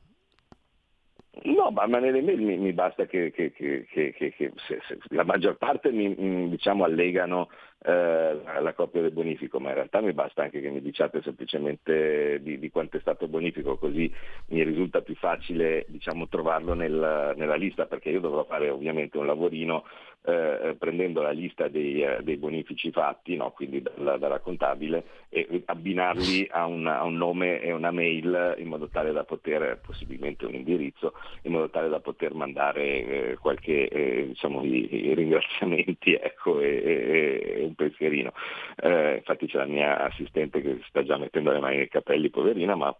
Ma, ma nelle mail mi, mi basta che, che, che, che se, se, la maggior parte mi diciamo, allegano eh, la coppia del bonifico, ma in realtà mi basta anche che mi diciate semplicemente di, di quanto è stato bonifico, così mi risulta più facile diciamo, trovarlo nel, nella lista, perché io dovrò fare ovviamente un lavorino eh, prendendo la lista dei, eh, dei bonifici fatti, no? quindi dalla, dalla, contabile, e abbinarli a un, a un, nome e una mail in modo tale da poter, possibilmente un indirizzo, in modo tale da poter mandare eh, qualche eh, diciamo, i, i ringraziamenti ecco, e, e, un pensierino. Eh, infatti c'è la mia assistente che sta già mettendo le mani nei capelli, poverina, ma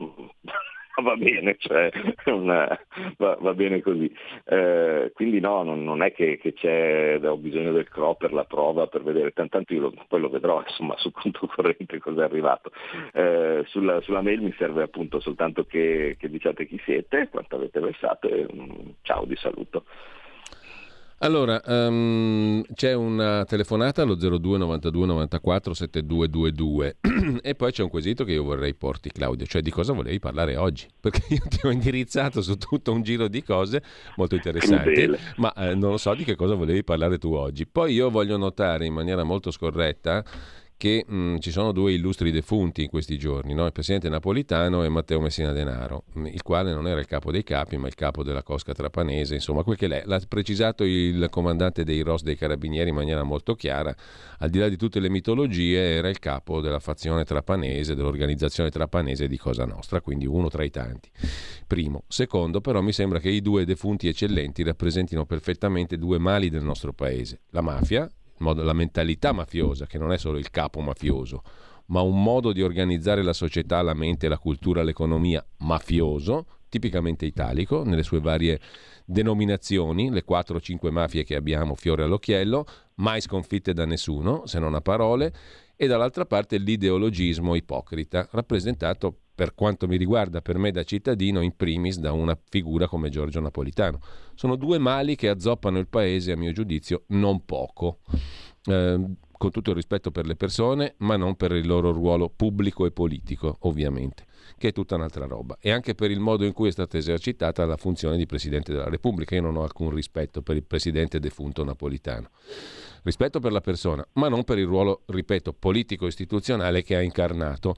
va bene, cioè, una, va, va, bene così. Eh, quindi no, non, non è che, che, c'è, ho bisogno del CRO per la prova, per vedere, tanto io lo, poi lo vedrò insomma sul conto corrente cosa è arrivato. Eh, sulla, sulla, mail mi serve appunto soltanto che, che diciate chi siete, quanto avete versato e un ciao di saluto. Allora, um, c'è una telefonata allo 02 92 94 7222 e poi c'è un quesito che io vorrei porti Claudio, cioè di cosa volevi parlare oggi? Perché io ti ho indirizzato su tutto un giro di cose molto interessanti, ma eh, non lo so di che cosa volevi parlare tu oggi. Poi io voglio notare in maniera molto scorretta che mh, mm, ci sono due illustri defunti in questi giorni, no? il presidente Napolitano e Matteo Messina Denaro, mm, il quale non era il capo dei capi, ma il capo della Cosca Trapanese, insomma, quel che l'è. L'ha precisato il comandante dei ROS dei Carabinieri in maniera molto chiara, al di là di tutte le mitologie, era il capo della fazione trapanese, dell'organizzazione trapanese di Cosa Nostra, quindi uno tra i tanti. Primo. Secondo, però, mi sembra che i due defunti eccellenti rappresentino perfettamente due mali del nostro paese, la mafia la mentalità mafiosa, che non è solo il capo mafioso, ma un modo di organizzare la società, la mente, la cultura, l'economia mafioso, tipicamente italico, nelle sue varie denominazioni, le 4-5 mafie che abbiamo fiore all'occhiello, mai sconfitte da nessuno, se non a parole, e dall'altra parte l'ideologismo ipocrita, rappresentato per quanto mi riguarda, per me da cittadino, in primis da una figura come Giorgio Napolitano. Sono due mali che azzoppano il paese, a mio giudizio, non poco. Eh, con tutto il rispetto per le persone, ma non per il loro ruolo pubblico e politico, ovviamente, che è tutta un'altra roba. E anche per il modo in cui è stata esercitata la funzione di Presidente della Repubblica. Io non ho alcun rispetto per il Presidente defunto napolitano. Rispetto per la persona, ma non per il ruolo, ripeto, politico-istituzionale che ha incarnato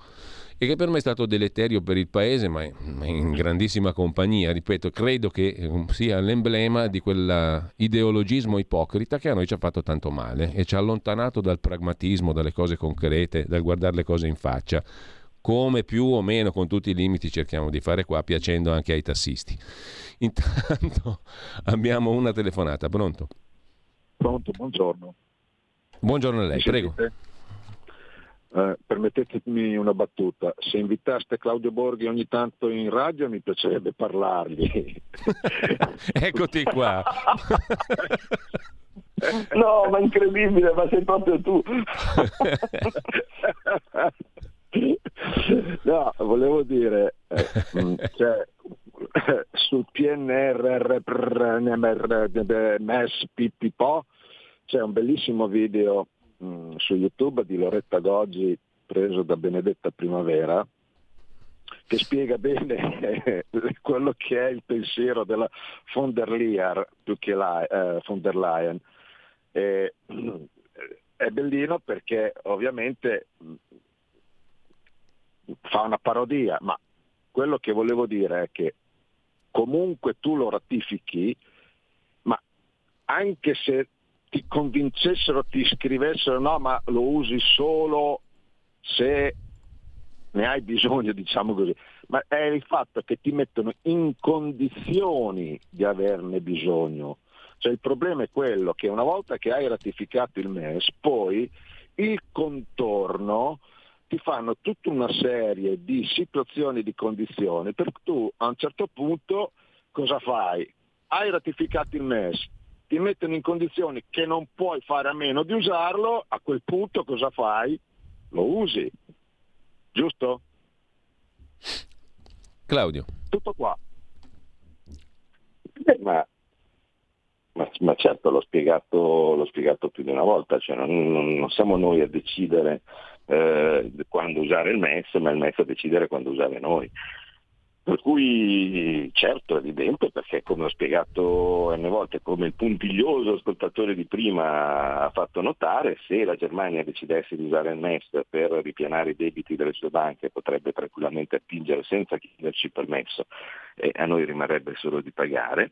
e che per me è stato deleterio per il paese, ma in grandissima compagnia. Ripeto, credo che eh, sia l'emblema di quell'ideologismo ipocrita che a noi ci ha fatto tanto male e ci ha allontanato dal pragmatismo, dalle cose concrete, dal guardare le cose in faccia come più o meno con tutti i limiti cerchiamo di fare qua, piacendo anche ai tassisti. Intanto abbiamo una telefonata, pronto? Pronto, buongiorno. Buongiorno a lei, prego. Eh, permettetemi una battuta, se invitaste Claudio Borghi ogni tanto in radio mi piacerebbe parlargli. Eccoti qua. no, ma incredibile, ma sei proprio tu. no, volevo dire, eh, cioè, sul PNRR MES PPPO c'è un bellissimo video mh, su YouTube di Loretta Goggi preso da Benedetta Primavera che spiega bene quello che è il pensiero della von der Leyen più che la, eh, von der Leyen. E, è bellino perché ovviamente fa una parodia, ma quello che volevo dire è che comunque tu lo ratifichi, ma anche se ti convincessero, ti scrivessero no, ma lo usi solo se ne hai bisogno, diciamo così, ma è il fatto che ti mettono in condizioni di averne bisogno. Cioè il problema è quello che una volta che hai ratificato il MES, poi il contorno ti fanno tutta una serie di situazioni, di condizioni, per cui tu a un certo punto cosa fai? Hai ratificato il MES, ti mettono in condizioni che non puoi fare a meno di usarlo, a quel punto cosa fai? Lo usi, giusto? Claudio. Tutto qua. Eh, ma, ma, ma, certo, l'ho spiegato, l'ho spiegato, più di una volta, cioè non, non siamo noi a decidere eh, quando usare il MES, ma il MES a decidere quando usare noi. Per cui certo è evidente perché come ho spiegato n volte, come il puntiglioso ascoltatore di prima ha fatto notare, se la Germania decidesse di usare il MES per ripianare i debiti delle sue banche potrebbe tranquillamente attingere senza chiederci permesso e a noi rimarrebbe solo di pagare.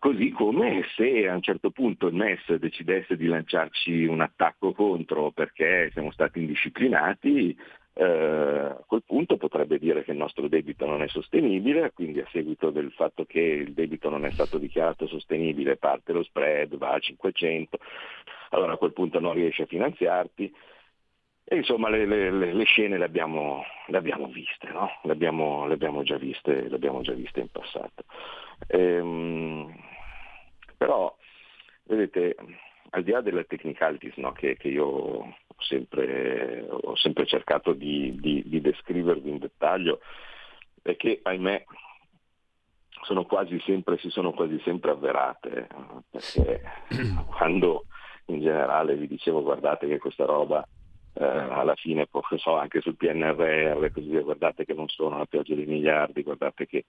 Così come se a un certo punto il MES decidesse di lanciarci un attacco contro perché siamo stati indisciplinati, eh, a quel punto potrebbe dire che il nostro debito non è sostenibile, quindi a seguito del fatto che il debito non è stato dichiarato sostenibile parte lo spread, va a 500, allora a quel punto non riesce a finanziarti. E insomma le, le, le scene le abbiamo, le abbiamo viste, no? le, abbiamo, abbiamo viste, le, abbiamo, già viste, in passato. Ehm, però, vedete, al di là delle technicalities no, che, che, io ho sempre, ho sempre cercato di, di, di, descrivervi in dettaglio, è che ahimè sono quasi sempre, si sono quasi sempre avverate, perché quando in generale vi dicevo guardate che questa roba eh, alla fine, so, anche sul PNRR, così guardate che non sono una pioggia di miliardi, guardate che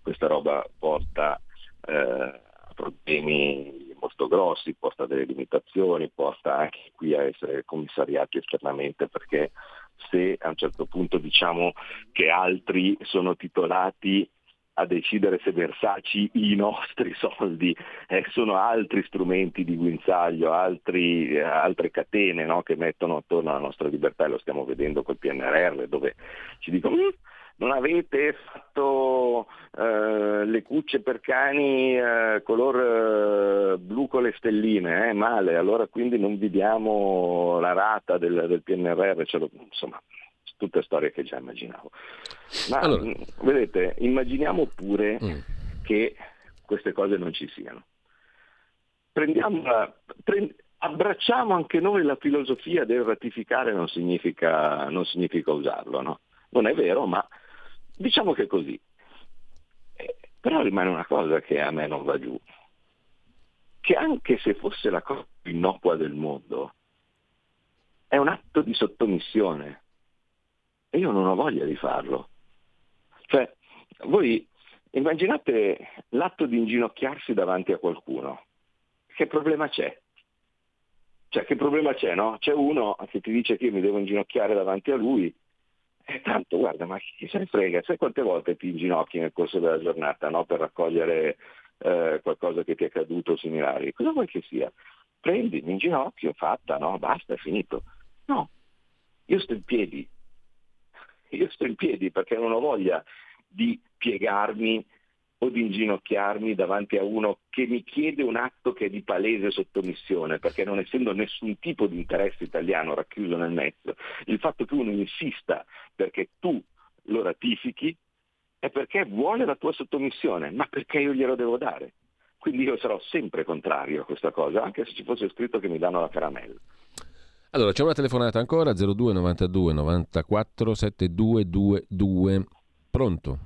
questa roba porta eh, problemi molto grossi, porta delle limitazioni, porta anche qui a essere commissariati esternamente perché se a un certo punto diciamo che altri sono titolati a decidere se versarci i nostri soldi, eh, sono altri strumenti di guinzaglio, altri, eh, altre catene no, che mettono attorno alla nostra libertà e lo stiamo vedendo col PNRR dove ci dicono mm, non avete fatto eh, le cucce per cani eh, color eh, blu con le stelline, eh, male, allora quindi non vi diamo la rata del, del PNRR, lo, insomma, tutte storie che già immaginavo. Ma allora. vedete, immaginiamo pure mm. che queste cose non ci siano. Prendiamola, prend, abbracciamo anche noi la filosofia del ratificare non significa, non significa usarlo, no? Non è vero, ma Diciamo che è così. Eh, però rimane una cosa che a me non va giù, che anche se fosse la cosa più innocua del mondo, atto di sottomissione. E io non ho voglia di farlo. Cioè, voi immaginate l'atto di inginocchiarsi davanti a qualcuno. Che problema c'è? Cioè, che problema c'è, no? C'è uno che ti dice che io mi devo inginocchiare davanti a lui. E tanto, guarda, ma chi se ne frega? Sai quante volte ti inginocchi nel corso della giornata, no? Per raccogliere eh, qualcosa che ti è caduto o similari? Cosa vuoi che sia? Prendi, mi inginocchio, fatta, no? Basta, è finito. No, io sto in piedi. Io sto in piedi perché non ho voglia di piegarmi o di inginocchiarmi davanti a uno che mi chiede un atto che è di palese sottomissione, perché non essendo nessun tipo di interesse italiano racchiuso nel mezzo, il fatto che uno insista perché tu lo ratifichi è perché vuole la tua sottomissione, ma perché io glielo devo dare. Quindi io sarò sempre contrario a questa cosa, anche se ci fosse scritto che mi danno la caramella. Allora, c'è una telefonata ancora, 02 92 94 7222. Pronto?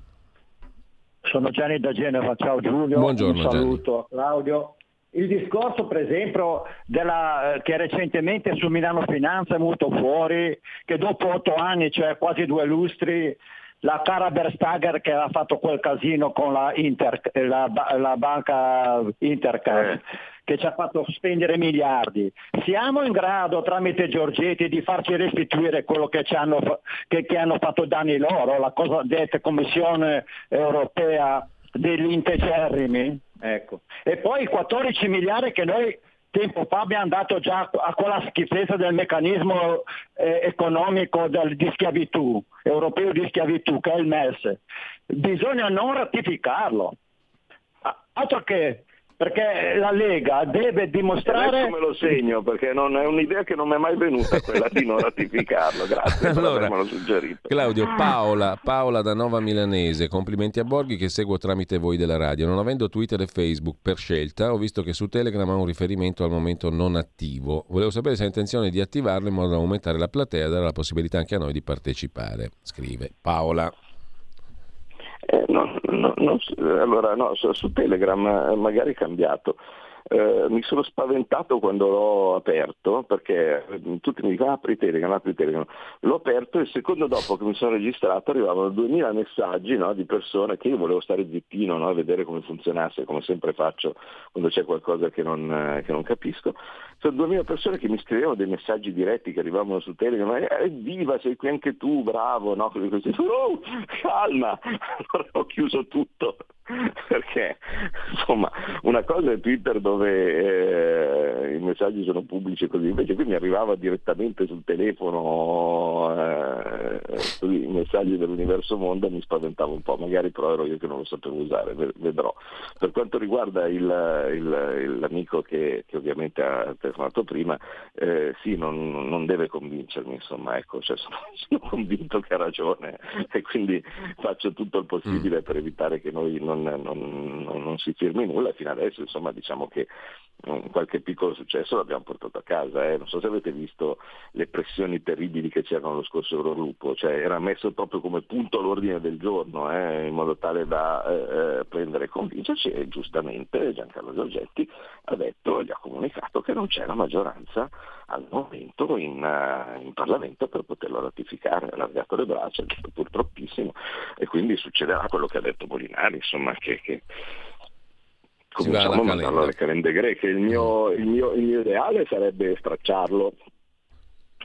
Sono Gianni da Genova, ciao Giulio, Buongiorno, un saluto a Claudio. Il discorso per esempio della, eh, che recentemente su Milano Finanza è venuto fuori che dopo otto anni, cioè quasi due lustri, la cara Berstager che ha fatto quel casino con la, Inter, la, la banca Intercard. Eh che ci ha fatto spendere miliardi. Siamo in grado tramite Giorgetti di farci restituire quello che, hanno, che, che hanno fatto danni loro, la cosa detta Commissione europea degli integerrimi? Ecco. E poi i 14 miliardi che noi tempo fa abbiamo dato già a quella schifezza del meccanismo eh, economico del, di schiavitù, europeo di schiavitù, che è il MES. Bisogna non ratificarlo. Altro che perché la Lega deve dimostrare... Adesso me lo segno perché non è un'idea che non mi è mai venuta quella di non ratificarlo, grazie allora, per avermelo suggerito. Claudio, Paola, Paola da Nova Milanese, complimenti a Borghi che seguo tramite voi della radio. Non avendo Twitter e Facebook per scelta, ho visto che su Telegram ha un riferimento al momento non attivo. Volevo sapere se ha intenzione di attivarlo in modo da aumentare la platea e dare la possibilità anche a noi di partecipare, scrive Paola. Eh, no, no, no, allora no, su, su Telegram eh, magari è cambiato. Eh, mi sono spaventato quando l'ho aperto perché eh, tutti mi dicono apri Telegram, apri Telegram. L'ho aperto e il secondo dopo che mi sono registrato arrivavano 2000 messaggi no, di persone che io volevo stare zittino no, a vedere come funzionasse, come sempre faccio quando c'è qualcosa che non, eh, che non capisco. Sono 2000 persone che mi scrivevano dei messaggi diretti che arrivavano su Telegram, eh, viva, sei qui anche tu, bravo, no? Così, oh, calma, allora ho chiuso tutto. Perché insomma una cosa è Twitter dove eh, i messaggi sono pubblici e così, invece qui mi arrivava direttamente sul telefono eh, i messaggi dell'universo mondo e mi spaventavo un po', magari però ero io che non lo sapevo usare, vedrò. Per quanto riguarda il, il, l'amico che, che, ovviamente ha telefonato prima, eh, sì, non, non, deve convincermi, insomma, ecco, cioè sono, sono, convinto che ha ragione e quindi faccio tutto il possibile mm. per evitare che noi non non, non, si firmi nulla fino adesso insomma diciamo che qualche piccolo successo l'abbiamo portato a casa. Eh. Non so se avete visto le pressioni terribili che c'erano lo scorso Eurogruppo, cioè era messo proprio come punto all'ordine del giorno eh, in modo tale da eh, eh prendere e convincerci e giustamente Giancarlo Giorgetti ha detto, gli ha comunicato che non c'era maggioranza al momento in, uh, in Parlamento per poterlo ratificare, ha allargato le braccia, purtroppissimo e quindi succederà quello che ha detto Molinari, insomma che, che cominciamo a mandarlo alle calende greche. Il mio, il, mio, il mio, ideale sarebbe stracciarlo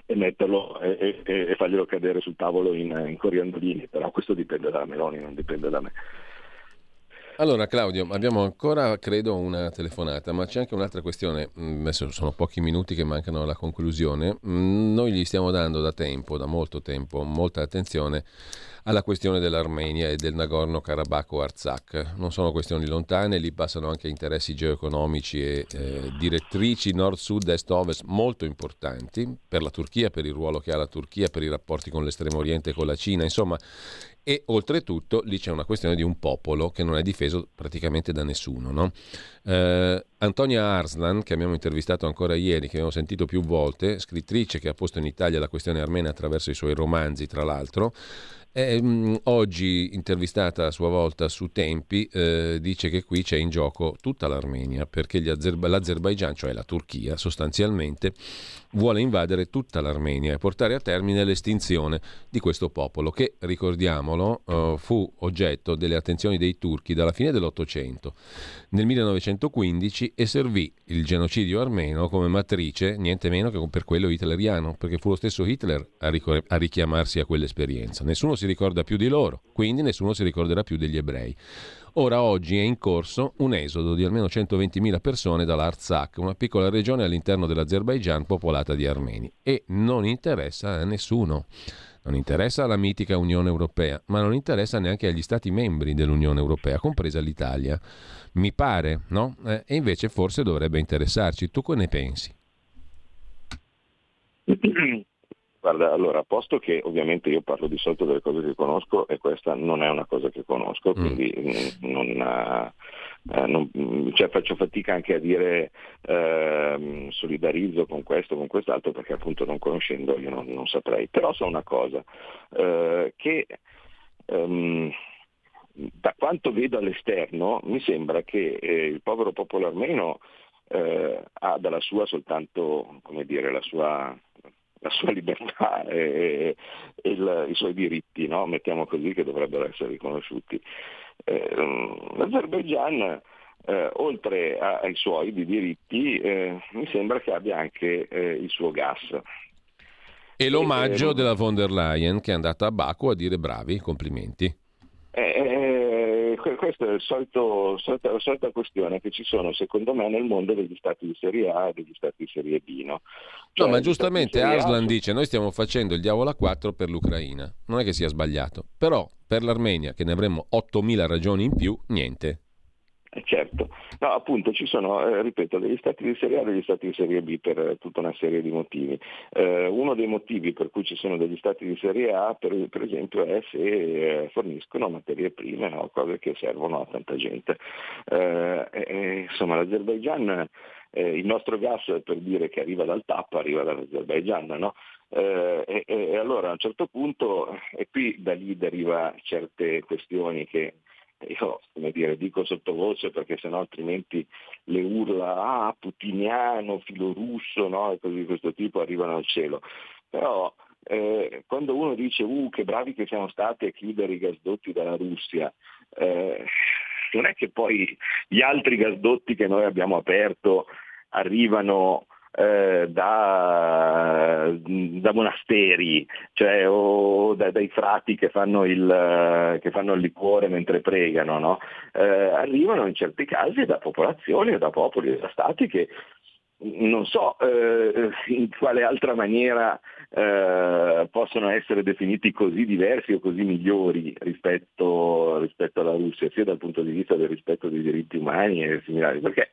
e metterlo e, e, e farglielo cadere sul tavolo in, in coriandolini, però questo dipende da Meloni, non dipende da me. Allora Claudio, abbiamo ancora credo una telefonata, ma c'è anche un'altra questione, mm, adesso sono pochi minuti che mancano alla conclusione, mm, noi gli stiamo dando da tempo, da molto tempo, molta attenzione alla questione dell'Armenia e del Nagorno-Karabakh-Artsakh. Non sono questioni lontane, lì passano anche interessi geoeconomici e eh, direttrici nord-sud, est-ovest molto importanti per la Turchia, per il ruolo che ha la Turchia, per i rapporti con l'estremo oriente e con la Cina, insomma e oltretutto lì c'è una questione di un popolo che non è difeso praticamente da nessuno. No? Eh, Antonia Arslan, che abbiamo intervistato ancora ieri, che abbiamo sentito più volte, scrittrice che ha posto in Italia la questione armena attraverso i suoi romanzi, tra l'altro, eh, oggi, intervistata a sua volta su Tempi, eh, dice che qui c'è in gioco tutta l'Armenia, perché Azer- l'Azerbaigian, cioè la Turchia, sostanzialmente vuole invadere tutta l'Armenia e portare a termine l'estinzione di questo popolo, che, ricordiamolo, eh, fu oggetto delle attenzioni dei turchi dalla fine dell'Ottocento nel 1915 e servì il genocidio armeno come matrice, niente meno che per quello hitleriano, perché fu lo stesso Hitler a, ricor- a richiamarsi a quell'esperienza. Nessuno si ricorda più di loro, quindi nessuno si ricorderà più degli ebrei. Ora oggi è in corso un esodo di almeno 120.000 persone dall'Artsakh, una piccola regione all'interno dell'Azerbaigian popolata di armeni, e non interessa a nessuno. Non interessa alla mitica Unione Europea, ma non interessa neanche agli Stati membri dell'Unione Europea, compresa l'Italia. Mi pare, no? Eh, e invece forse dovrebbe interessarci. Tu che ne pensi? Guarda, allora, posto che ovviamente io parlo di solito delle cose che conosco e questa non è una cosa che conosco, mm. quindi mm, non, eh, non, cioè faccio fatica anche a dire eh, solidarizzo con questo, con quest'altro, perché appunto non conoscendo io non, non saprei. Però so una cosa, eh, che um, da quanto vedo all'esterno mi sembra che eh, il povero popolo armeno eh, ha dalla sua soltanto, come dire, la sua la sua libertà e, e il, i suoi diritti, no? mettiamo così, che dovrebbero essere riconosciuti. Eh, L'Azerbaigian, eh, oltre a, ai suoi di diritti, eh, mi sembra che abbia anche eh, il suo gas. E l'omaggio e, della von der Leyen che è andata a Baku a dire bravi, complimenti. Eh, eh, questa è solito, solita, la solita questione che ci sono secondo me nel mondo degli stati di serie A e degli stati di serie B. No, cioè, no ma giustamente Arslan dice noi stiamo facendo il diavolo a 4 per l'Ucraina, non è che sia sbagliato, però per l'Armenia che ne avremmo 8.000 ragioni in più, niente. Eh, certo, no, appunto ci sono, eh, ripeto, degli stati di serie A e degli stati di serie B per eh, tutta una serie di motivi. Eh, uno dei motivi per cui ci sono degli stati di serie A, per, per esempio, è se eh, forniscono materie prime, no? cose che servono a tanta gente. Eh, insomma, l'Azerbaigian, il nostro gas per dire che arriva dal TAP arriva dall'Azerbaigian, no? E, e, allora a un certo punto, e qui da lì deriva certe questioni che io come dire, dico sottovoce perché sennò altrimenti le urla ah, putiniano, filorusso no? e cose di questo tipo arrivano al cielo. Però eh, quando uno dice uh, che bravi che siamo stati a chiudere i gasdotti dalla Russia, eh, non è che poi gli altri gasdotti che noi abbiamo aperto arrivano eh, da, da, monasteri, cioè o da, dai frati che fanno, il, che fanno, il, liquore mentre pregano, no? eh, arrivano in certi casi da popolazioni o da popoli o da stati che non so eh, in quale altra maniera eh, possono essere definiti così diversi o così migliori rispetto, rispetto, alla Russia, sia dal punto di vista del rispetto dei diritti umani e similari, perché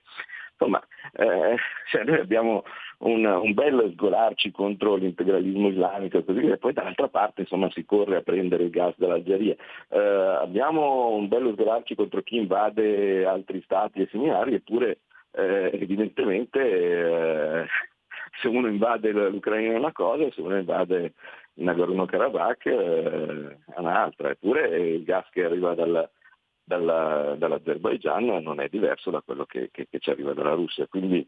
insomma, eh, cioè noi abbiamo un, un, bel sgolarci contro l'integralismo islamico e così via, poi dall'altra parte insomma, si corre a prendere il gas dall'Algeria. Eh, abbiamo un bello sgolarci contro chi invade altri stati e similari, eppure eh, evidentemente eh, se uno invade l'Ucraina è una cosa, se uno invade Nagorno-Karabakh eh, è un'altra, eppure il gas che arriva dal, dalla, dall'Azerbaigian non è diverso da quello che, che, che, ci arriva dalla Russia. Quindi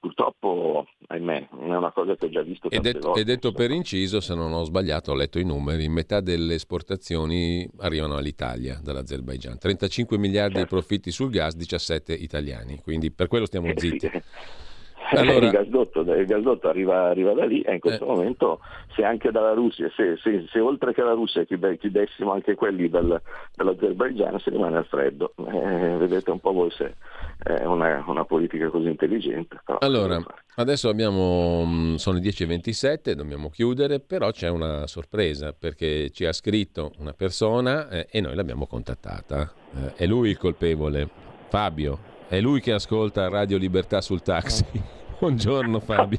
purtroppo, ahimè, è una cosa che ho già visto e volte. E detto per inciso, se non ho sbagliato, ho letto i numeri, metà delle esportazioni arrivano all'Italia dall'Azerbaigian. 35 miliardi certo. di profitti sul gas, 17 italiani, quindi per quello stiamo zitti. Sì. Allora... il, gasdotto, il, gasdotto, arriva, arriva, da lì e in questo eh. momento se anche dalla Russia, se, se, se oltre che alla Russia chiudessimo anche quelli del, dell'Azerbaigian si rimane al freddo. Eh, vedete un po' voi se è una, una politica così intelligente. allora, adesso abbiamo, mm, sono le 10.27, dobbiamo chiudere, però c'è una sorpresa perché ci ha scritto una persona eh, e noi l'abbiamo contattata. Eh, è lui il colpevole, Fabio. È lui che ascolta Radio Libertà sul taxi. Buongiorno Fabio.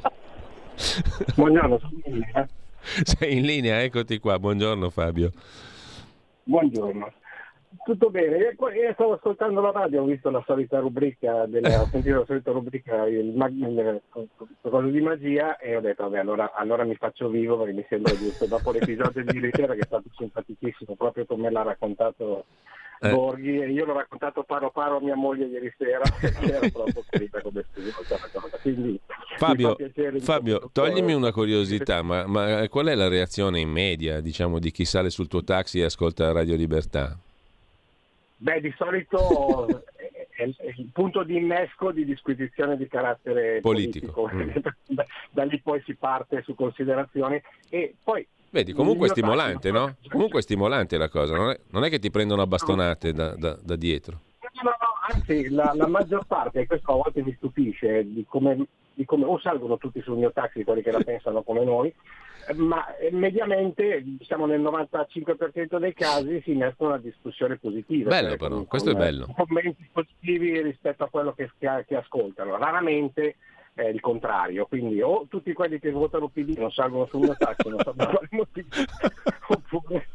Buongiorno, sono in linea. Sei in linea, eccoti qua. Buongiorno Fabio. Buongiorno. Tutto bene, eh, stavo ascoltando la radio, ho visto la solita rubrica, della, ho sentito la solita rubrica, il, mag- il, cosa di magia e ho detto vabbè allora, allora mi faccio vivo perché mi sembra giusto, dopo l'episodio di ieri sera che è stato simpaticissimo proprio come l'ha raccontato Eh. Borghi e io l'ho raccontato paro paro a mia moglie ieri sera era troppo ferita come cosa. Quindi mi Fabio, Fabio, toglimi una curiosità, ma, ma qual è la reazione in media, diciamo, di chi sale sul tuo taxi e ascolta Radio Libertà? Beh, di solito è, il punto di innesco di disquisizione di carattere Politico. politico. da, da lì poi si parte su considerazioni e poi Vedi, comunque è stimolante, no? Comunque è stimolante la cosa, non è, non è che ti prendono a bastonate da, da- da dietro. No, no, anzi, la, la maggior parte, e questo a volte mi stupisce, di come, di come o salgono tutti sul mio taxi quelli che la pensano come noi, ma eh, mediamente, diciamo nel 95% dei casi, si innesca una discussione positiva. Bello cioè, però, con- questo è con, bello. eh, Commenti positivi rispetto a quello che- che ascoltano. Raramente è il contrario, quindi o tutti quelli che votano PD non salgono sul mio taxi, non so per quale motivo, oppure...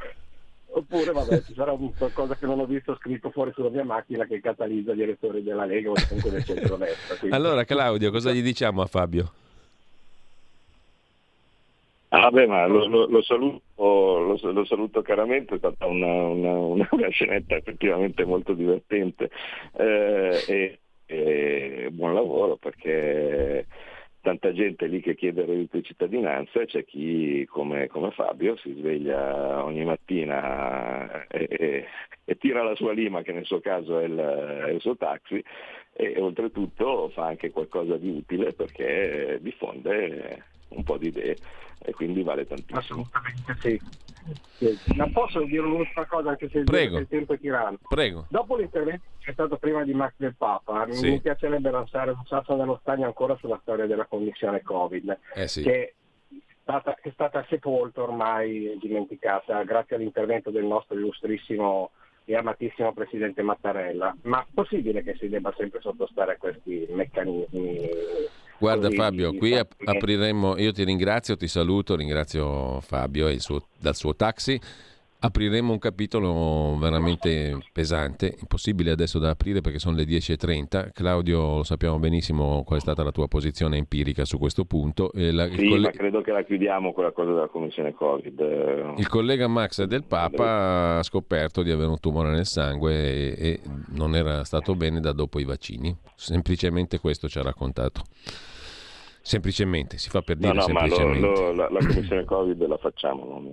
Oppure vabbè, ci sarà un qualcosa che non ho visto scritto fuori sulla mia macchina che catalizza gli elettori della Lega o comunque del centrodestra. quindi- Allora Claudio, cosa gli diciamo a Fabio? Ah, vabbè, ma lo, lo- lo saluto, lo, lo saluto caramente, è stata una, una- una scenetta effettivamente molto divertente Eh, e, e buon lavoro perché tanta gente lì che chiede il reddito di cittadinanza e c'è chi come, come Fabio si sveglia ogni mattina e, e- e tira la sua lima che nel suo caso è il, è il suo taxi e oltretutto fa anche qualcosa di utile perché diffonde un po' di idee e quindi vale tantissimo. Assolutamente sì. Sì. Ma posso dire un'ultima cosa anche se il, Prego. il tempo è tiranno? Prego. Dopo l'intervento che c'è stato prima di Max del Papa, Sì. mi piacerebbe lanciare un sasso nello stagno ancora sulla storia della commissione Covid, Eh sì. che è stata, è stata sepolta ormai dimenticata grazie all'intervento del nostro illustrissimo e amatissimo Presidente Mattarella. Ma possibile che si debba sempre sottostare a questi meccanismi? Guarda Fabio, qui ap- apriremo, io ti ringrazio, ti saluto, ringrazio Fabio e suo- dal suo taxi. Apriremo un capitolo veramente pesante, impossibile adesso da aprire perché sono le 10.30. Claudio, lo sappiamo benissimo qual è stata la tua posizione empirica su questo punto. E la- Sì, colle- ma credo che la chiudiamo quella cosa della commissione Covid. eh. il collega Max del Papa ha scoperto di avere un tumore nel sangue e, e non era stato bene da dopo i vaccini. Semplicemente questo ci ha raccontato. Semplicemente, si fa per No, dire no, ma lo- semplicemente. lo- la, la commissione Covid la facciamo, non,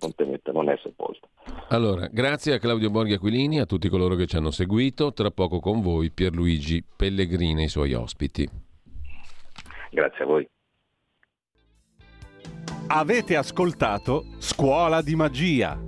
non temete, non è sepolta. Allora, grazie a Claudio Borghi Aquilini, a tutti coloro che ci hanno seguito. Tra poco con voi Pierluigi Pellegrini e i suoi ospiti. Grazie a voi. Avete ascoltato Scuola di Magia.